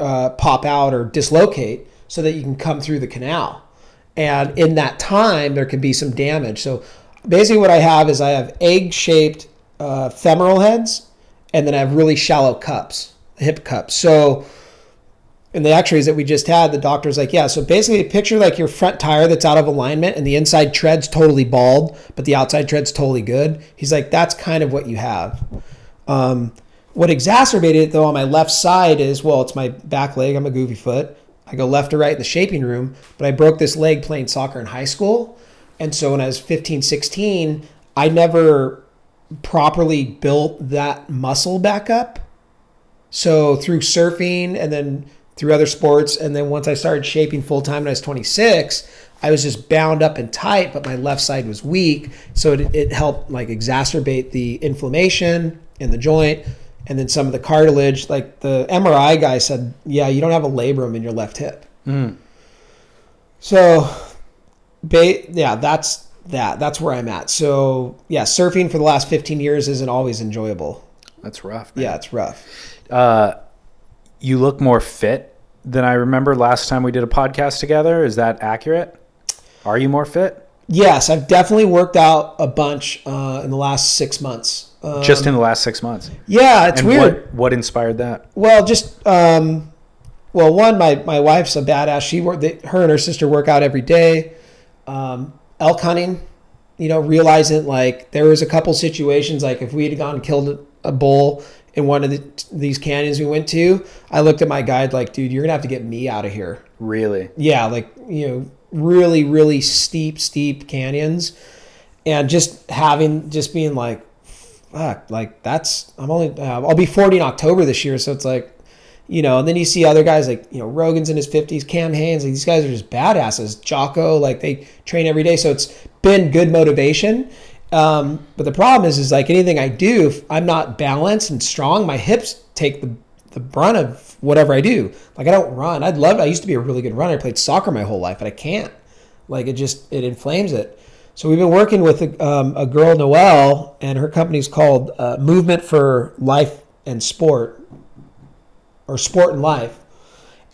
Speaker 3: uh, pop out or dislocate so that you can come through the canal. And in that time, there can be some damage. So basically, what I have is I have egg shaped uh, femoral heads, and then I have really shallow cups, hip cups. So in the x-rays that we just had the doctor's like yeah so basically picture like your front tire that's out of alignment and the inside tread's totally bald but the outside tread's totally good. He's like that's kind of what you have. Um, what exacerbated it though on my left side is well it's my back leg i'm a goofy foot. I go left to right in the shaping room but i broke this leg playing soccer in high school. And so when i was 15 16 i never properly built that muscle back up so through surfing and then through other sports, and then once I started shaping full time when I was 26, I was just bound up and tight, but my left side was weak. So it, it helped like exacerbate the inflammation in the joint, and then some of the cartilage. Like the MRI guy said, yeah, you don't have a labrum in your left hip. Hmm. So, ba- yeah, that's that. That's where I'm at. So yeah, surfing for the last 15 years isn't always enjoyable.
Speaker 1: That's rough. man.
Speaker 3: Yeah, it's rough.
Speaker 1: You look more fit than I remember last time we did a podcast together. Is that accurate? Are you more fit?
Speaker 3: Yes, I've definitely worked out a bunch uh, in the last six months. Uh,
Speaker 1: Just in the last six months.
Speaker 3: yeah, it's
Speaker 1: and
Speaker 3: weird.
Speaker 1: what what inspired that?
Speaker 3: Well, just um, well, one, my my wife's a badass. She work, they, her and her sister work out every day. Um, elk hunting, you know, realizing like there was a couple situations like if we had gone and killed a bull in one of the, these canyons we went to, I looked at my guide like, dude, you're gonna have to get me out of here.
Speaker 1: Really?
Speaker 3: yeah, like you know, really, really steep, steep canyons, and just having, just being like, fuck, like that's I'm only uh, I'll be 40 in October this year, so it's like, you know, and then you see other guys like you know Rogan's in his 50s, Cam Hanes, like these guys are just badasses. Jocko, like they train every day, so it's been good motivation. Um, but the problem is, is like anything I do, if I'm not balanced and strong, my hips take the the brunt of whatever I do. Like I don't run. I'd love. I used to be a really good runner. I played soccer my whole life, but I can't. Like it just it inflames it. So we've been working with a, um, a girl, Noelle, and her company's called uh, Movement for Life and Sport, or Sport and Life,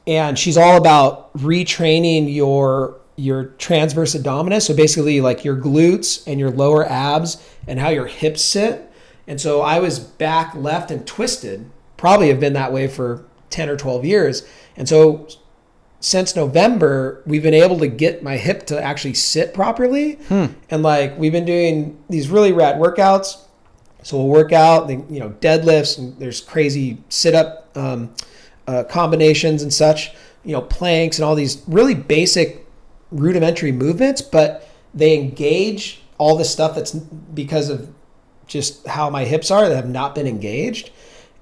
Speaker 3: and she's all about retraining your your transverse abdominis. So basically, like your glutes and your lower abs and how your hips sit. And so I was back, left, and twisted. Probably have been that way for ten or twelve years. And so since November, we've been able to get my hip to actually sit properly. Hmm. And like we've been doing these really rad workouts. So we'll work out, the, you know, deadlifts, and there's crazy sit up um, uh, combinations and such, you know, planks and all these really basic rudimentary movements, but they engage all this stuff that's because of just how my hips are that have not been engaged.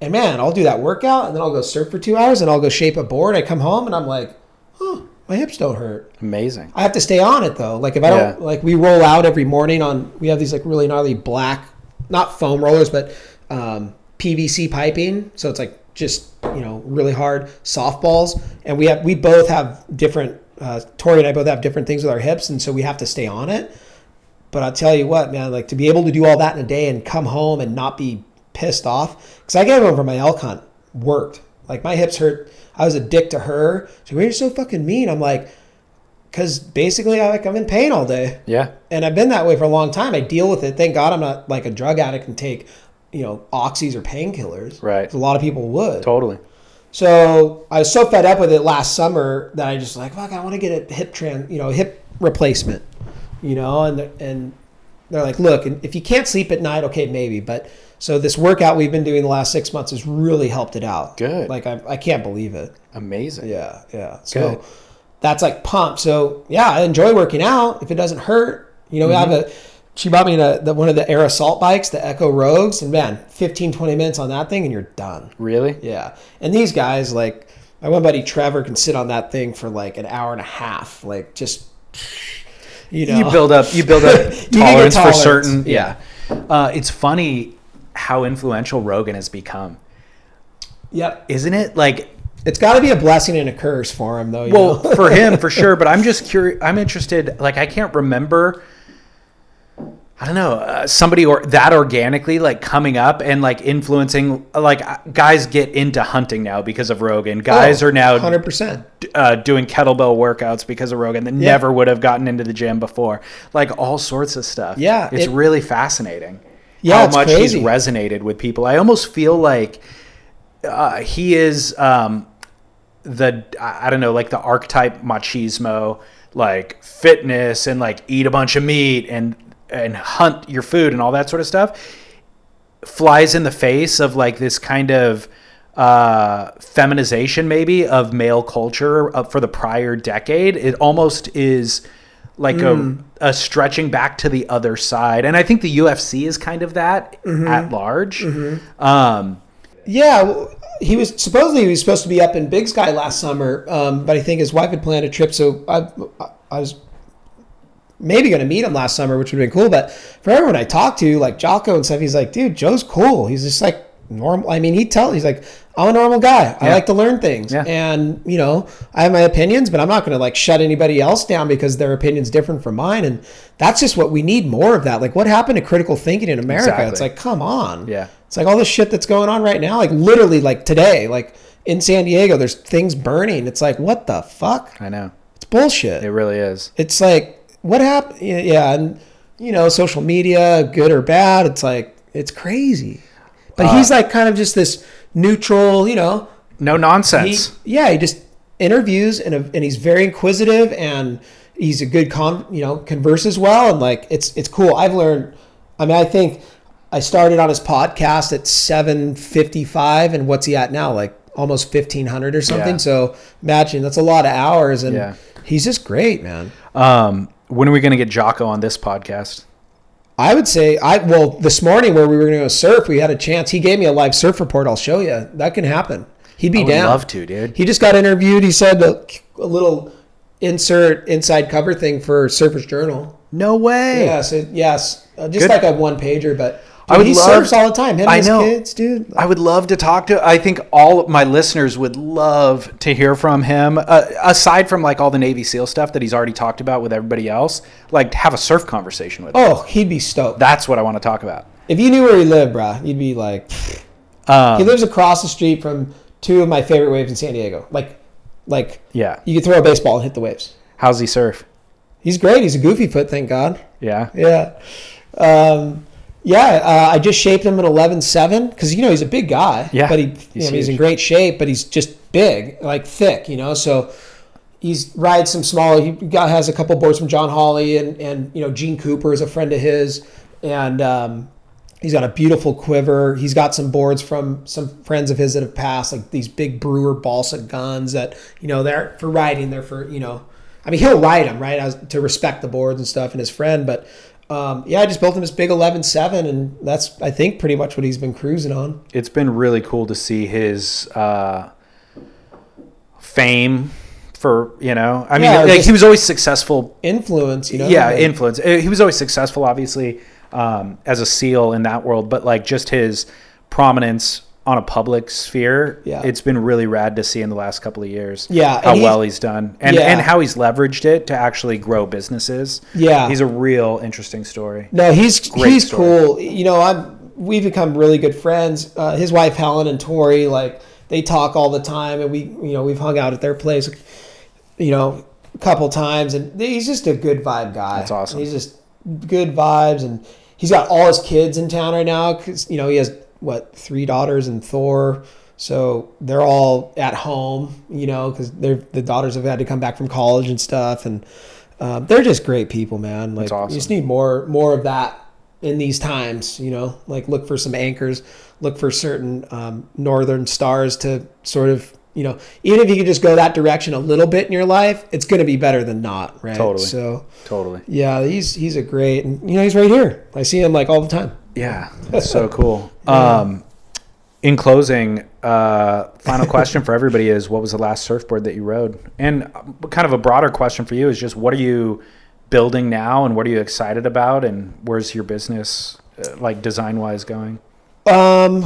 Speaker 3: And man, I'll do that workout and then I'll go surf for two hours and I'll go shape a board. I come home and I'm like, huh, my hips don't hurt.
Speaker 1: Amazing.
Speaker 3: I have to stay on it though. Like if I don't like we roll out every morning on we have these like really gnarly black not foam rollers but um, PVC piping. So it's like just you know really hard softballs and we have we both have different uh, Tori and I both have different things with our hips and so we have to stay on it. But I'll tell you what, man, like to be able to do all that in a day and come home and not be pissed off because I came home from my elk hunt worked like my hips hurt. I was a dick to her. She's like, "You're so fucking mean." I'm like, because basically, I like I'm in pain all day,
Speaker 1: Yeah.
Speaker 3: and I've been that way for a long time. I deal with it. Thank God I'm not like a drug addict and take, you know, oxys or painkillers.
Speaker 1: Right.
Speaker 3: A lot of people would.
Speaker 1: Totally.
Speaker 3: So I was so fed up with it last summer that I just like, fuck, I want to get a hip trans, you know, hip replacement, you know, and and they're like, look, and if you can't sleep at night, okay, maybe, but so this workout we've been doing the last six months has really helped it out.
Speaker 1: Good.
Speaker 3: Like I, I can't believe it.
Speaker 1: Amazing.
Speaker 3: Yeah, yeah. So
Speaker 1: Good.
Speaker 3: That's like pump. So yeah, I enjoy working out if it doesn't hurt. You know, we have a. She bought me a, the, one of the Air Assault bikes, the Echo Rogues, and man, 15, 20 minutes on that thing and you're done.
Speaker 1: Really?
Speaker 3: Yeah. And these guys, like my one buddy Trevor, can sit on that thing for like an hour and a half, like just you know.
Speaker 1: You build up. You build up
Speaker 3: get
Speaker 1: tolerance, for certain.
Speaker 3: yeah.
Speaker 1: Yeah. Uh, it's funny how influential Rogan has become,
Speaker 3: Yep.
Speaker 1: isn't it? Like,
Speaker 3: It's got to be a blessing and a curse for him, though. You
Speaker 1: well, for him, for sure. But I'm just curious. I'm interested. Like, I can't remember I don't know, uh, somebody or that organically like coming up and like influencing like uh, guys get into hunting now because of Rogan. Guys
Speaker 3: Oh,
Speaker 1: are now
Speaker 3: 100%.
Speaker 1: uh, doing kettlebell workouts because of Rogan that
Speaker 3: Yeah.
Speaker 1: never would have gotten into the gym before. Like all sorts of stuff.
Speaker 3: Yeah,
Speaker 1: It's
Speaker 3: it-
Speaker 1: really fascinating.
Speaker 3: Yeah,
Speaker 1: how much
Speaker 3: crazy.
Speaker 1: he's resonated with people. I almost feel like uh, he is um, the I don't know, like the archetype machismo, like fitness and like eat a bunch of meat and and hunt your food and all that sort of stuff flies in the face of like this kind of uh, feminization maybe of male culture for the prior decade. It almost is like
Speaker 3: Hmm.
Speaker 1: a, a stretching back to the other side, and I think the UFC is kind of that
Speaker 3: Mm-hmm.
Speaker 1: at large. Um,
Speaker 3: Yeah, well, he was supposedly he was supposed to be up in Big Sky last summer, um, but I think his wife had planned a trip, so I, I was maybe going to meet him last summer, which would have been cool. But for everyone I talked to, like Jocko and stuff, he's like, dude, Joe's cool. He's just like normal. I mean, he tell he's like, I'm a normal guy. I
Speaker 1: Yeah.
Speaker 3: like to learn things,
Speaker 1: Yeah.
Speaker 3: and you know, I have my opinions, but I'm not going to like shut anybody else down because their opinion's different from mine. And that's just what we need more of that. Like, what happened to critical thinking in America?
Speaker 1: Exactly.
Speaker 3: It's like, come on.
Speaker 1: Yeah.
Speaker 3: It's like all this shit that's going on right now, like literally like today, like in San Diego, there's things burning. It's like, what the fuck?
Speaker 1: I know
Speaker 3: It's bullshit.
Speaker 1: it really is.
Speaker 3: It's like, what happened? Yeah. And, you know, social media, good or bad, it's like, it's crazy. But
Speaker 1: Uh,
Speaker 3: he's like kind of just this neutral, you know,
Speaker 1: No
Speaker 3: he,
Speaker 1: nonsense.
Speaker 3: yeah, he just interviews and, and he's very inquisitive and he's a good con, you know, converses well. And like, it's, it's cool. I've learned, I mean, I think I started on his podcast at 755 and what's he at now? Like almost 1500 or something.
Speaker 1: Yeah.
Speaker 3: So imagine that's a lot of hours and
Speaker 1: Yeah.
Speaker 3: he's just great, man.
Speaker 1: Um, when are we going to get Jocko on this podcast?
Speaker 3: I would say I well this morning where we were going to go surf, we had a chance. He gave me a live surf report. I'll show you. That can happen. He'd be down.
Speaker 1: I would
Speaker 3: down.
Speaker 1: love to, dude.
Speaker 3: He just got interviewed. He said a, a little insert inside cover thing for Surfers Journal.
Speaker 1: No way.
Speaker 3: Yes, it, yes, uh, just
Speaker 1: Good.
Speaker 3: like a one pager, but
Speaker 1: I would
Speaker 3: he
Speaker 1: love-
Speaker 3: surfs all the time. Him and
Speaker 1: I
Speaker 3: his
Speaker 1: know.
Speaker 3: kids, dude.
Speaker 1: I would love to talk to. I think all of my listeners would love to hear from him. Uh, aside from like all the Navy SEAL stuff that he's already talked about with everybody else, like have a surf conversation with him.
Speaker 3: Oh, he'd be stoked.
Speaker 1: That's what I want to talk about.
Speaker 3: If you knew where he lived, bruh, you'd be like.
Speaker 1: Um,
Speaker 3: he lives across the street from two of my favorite waves in San Diego. Like, like
Speaker 1: yeah.
Speaker 3: you could throw a baseball and hit the waves.
Speaker 1: How's he surf?
Speaker 3: He's great. He's a goofy foot, thank God.
Speaker 1: Yeah.
Speaker 3: Yeah. Um, yeah, uh, I just shaped him at 11.7 because, you know, he's a big guy.
Speaker 1: Yeah,
Speaker 3: But he,
Speaker 1: he's
Speaker 3: know, he's in great shape, but he's just big, like thick, you know. So he's rides some small. He got, has a couple boards from John Hawley and, and, you know, Gene Cooper is a friend of his. And um, he's got a beautiful quiver. He's got some boards from some friends of his that have passed, like these big Brewer balsa guns that, you know, they're for riding. They're for, you know, I mean, he'll ride them, right, as, to respect the boards and stuff and his friend. But um, yeah, I just built him this big 11.7, and that's, I think, pretty much what he's been cruising on.
Speaker 1: It's been really cool to see his uh, fame for you know. I mean, like he was always successful
Speaker 3: Influence, you know?
Speaker 1: yeah,
Speaker 3: like-
Speaker 1: influence. Uh, He was always successful, obviously, um, as a SEAL in that world, but like just his prominence on a public sphere,
Speaker 3: Yeah.
Speaker 1: it's been really rad to see in the last couple of years.
Speaker 3: Yeah,
Speaker 1: how
Speaker 3: he's-
Speaker 1: well he's done, and
Speaker 3: Yeah.
Speaker 1: and how he's leveraged it to actually grow businesses.
Speaker 3: Yeah.
Speaker 1: he's a real interesting story.
Speaker 3: No, he's
Speaker 1: Great
Speaker 3: he's
Speaker 1: story.
Speaker 3: cool. You know, I'm we've become really good friends. Uh, his wife Helen and Tori, like they talk all the time, and we you know we've hung out at their place, you know, a couple times, and he's just a good vibe guy.
Speaker 1: That's awesome.
Speaker 3: He's just good vibes, and he's got all his kids in town right now because you know he has what three daughters and Thor. So they're all at home, you know, because they're the daughters have had to come back from college and stuff, and um, they're just great people, man. Like
Speaker 1: awesome.
Speaker 3: you just need more more of that in these times, you know. Like look for some anchors, look for certain um, northern stars to sort of, you know, even if you could just go that direction a little bit in your life, it's going to be better than not, right?
Speaker 1: Totally.
Speaker 3: So
Speaker 1: Totally.
Speaker 3: yeah, he's he's a great, and you know, he's right here. I see him like all the time.
Speaker 1: Yeah, that's so cool. Um, in closing, uh, final question for everybody is: What was the last surfboard that you rode? And uh, kind of a broader question for you is just: What are you building now, and what are you excited about, and where's your business, uh, like design wise, going?
Speaker 3: Um,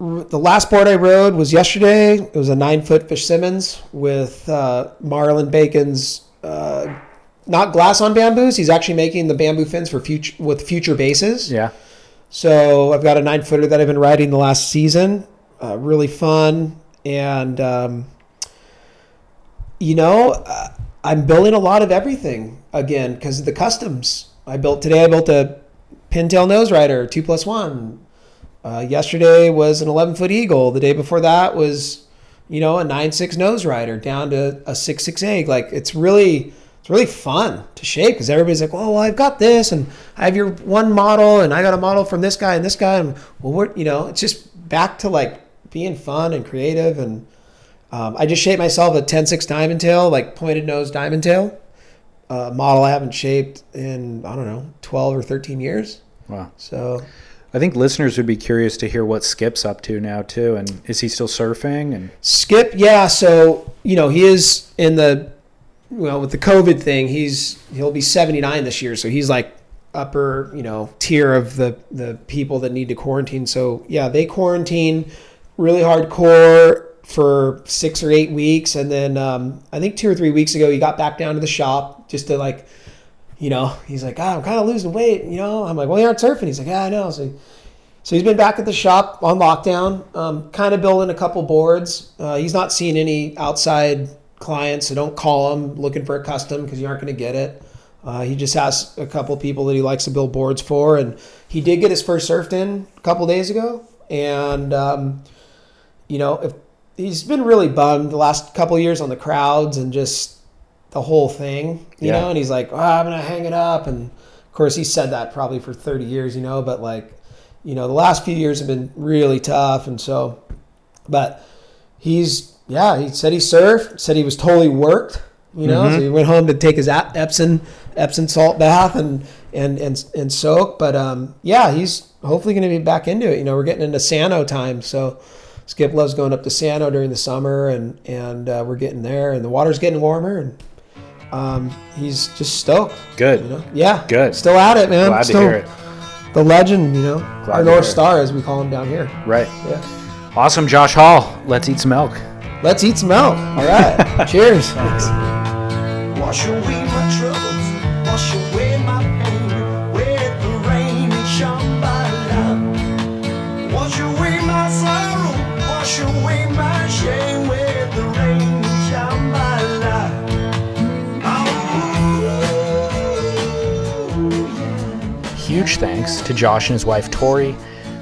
Speaker 3: r- the last board I rode was yesterday. It was a nine foot Fish Simmons with uh, Marlon Bacon's uh, not glass on bamboos. He's actually making the bamboo fins for future with future bases.
Speaker 1: Yeah.
Speaker 3: So I've got a nine footer that I've been riding the last season. Uh, really fun, and um, you know, uh, I'm building a lot of everything again because of the customs. I built today. I built a pintail nose rider, two plus one. Uh, yesterday was an 11 foot eagle. The day before that was, you know, a nine six nose rider down to a six six egg. Like it's really it's really fun to shape because everybody's like, oh, well, I've got this, and I have your one model, and I got a model from this guy and this guy, and well, what you know, it's just back to like being fun and creative, and um, I just shaped myself a 10-6 diamond tail, like pointed nose diamond tail, uh, model I haven't shaped in I don't know 12 or 13 years.
Speaker 1: Wow.
Speaker 3: So
Speaker 1: I think listeners would be curious to hear what Skip's up to now too, and is he still surfing? And
Speaker 3: Skip, yeah. So you know he is in the well with the COVID thing. He's he'll be 79 this year, so he's like upper you know tier of the the people that need to quarantine. So yeah, they quarantine really hardcore for six or eight weeks, and then um, I think two or three weeks ago he got back down to the shop just to like. You know, he's like, ah, I'm kind of losing weight. You know, I'm like, well, you aren't surfing. He's like, yeah, I know. So so he's been back at the shop on lockdown, um, kind of building a couple boards. Uh, he's not seeing any outside clients, so don't call him looking for a custom because you aren't going to get it. Uh, he just has a couple people that he likes to build boards for, and he did get his first surfed in a couple days ago. And um, you know, if he's been really bummed the last couple years on the crowds and just the whole thing, you
Speaker 1: Yeah.
Speaker 3: know. And he's like, oh, I'm gonna hang it up, and of course he said that probably for 30 years, you know. But like, you know, the last few years have been really tough, and so, but he's yeah, he said he surfed, said he was totally worked, you know. So he went home to take his Ep- Epsom Epsom salt bath and and and and soak. But um, yeah, he's hopefully going to be back into it. You know, we're getting into San O time, so. Skip loves going up to San O during the summer, and and uh, we're getting there, and the water's getting warmer, and um, he's just stoked.
Speaker 1: good.
Speaker 3: You know, yeah,
Speaker 1: Good.
Speaker 3: Still at it, man.
Speaker 1: Glad to hear it.
Speaker 3: the legend, you know,
Speaker 1: Glad
Speaker 3: our North. Star, as we call him down here.
Speaker 1: Right.
Speaker 3: Yeah.
Speaker 1: Awesome, Josh Hall. Let's eat some elk.
Speaker 3: Let's eat some elk. All right. Cheers.
Speaker 2: Wash away my troubles, wash away my pain with the rain and Shambhala. Wash away my sorrow, wash away my shame with the rain and Shambhala. Oh,
Speaker 1: Huge thanks to Josh and his wife Tori,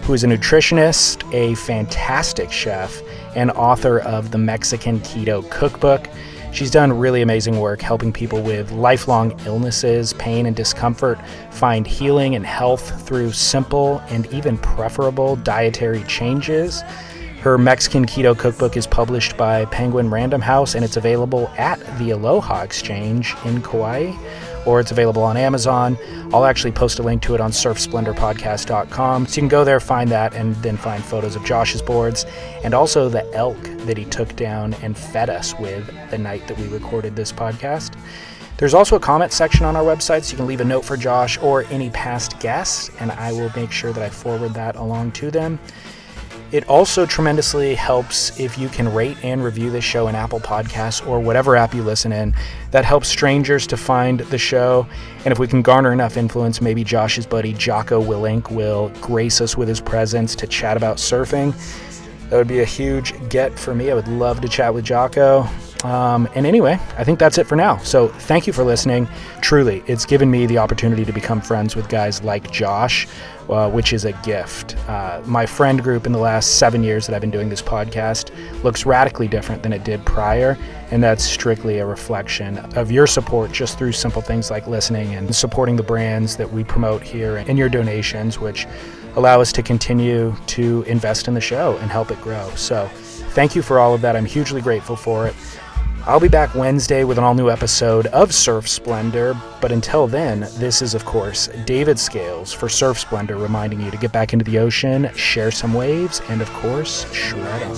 Speaker 1: who is a nutritionist, a fantastic chef, and author of the Mexican Keto Cookbook. She's done really amazing work helping people with lifelong illnesses, pain, and discomfort find healing and health through simple and even preferable dietary changes. Her Mexican Keto Cookbook is published by Penguin Random House and it's available at the Aloha Exchange in Kauai or it's available on Amazon. I'll actually post a link to it on surfsplendorpodcast.com. So you can go there, find that, and then find photos of Josh's boards and also the elk that he took down and fed us with the night that we recorded this podcast. There's also a comment section on our website, so you can leave a note for Josh or any past guests, and I will make sure that I forward that along to them. It also tremendously helps if you can rate and review this show in Apple Podcasts or whatever app you listen in. That helps strangers to find the show. And if we can garner enough influence, maybe Josh's buddy Jocko Willink will grace us with his presence to chat about surfing. That would be a huge get for me. I would love to chat with Jocko. Um, and anyway, I think that's it for now. So thank you for listening. Truly, it's given me the opportunity to become friends with guys like Josh, uh, which is a gift. Uh, my friend group in the last seven years that I've been doing this podcast looks radically different than it did prior. And that's strictly a reflection of your support just through simple things like listening and supporting the brands that we promote here and your donations, which allow us to continue to invest in the show and help it grow. So thank you for all of that. I'm hugely grateful for it. I'll be back Wednesday with an all new episode of Surf Splendor. But until then, this is, of course, David Scales for Surf Splendor reminding you to get back into the ocean, share some waves, and of course, shred on.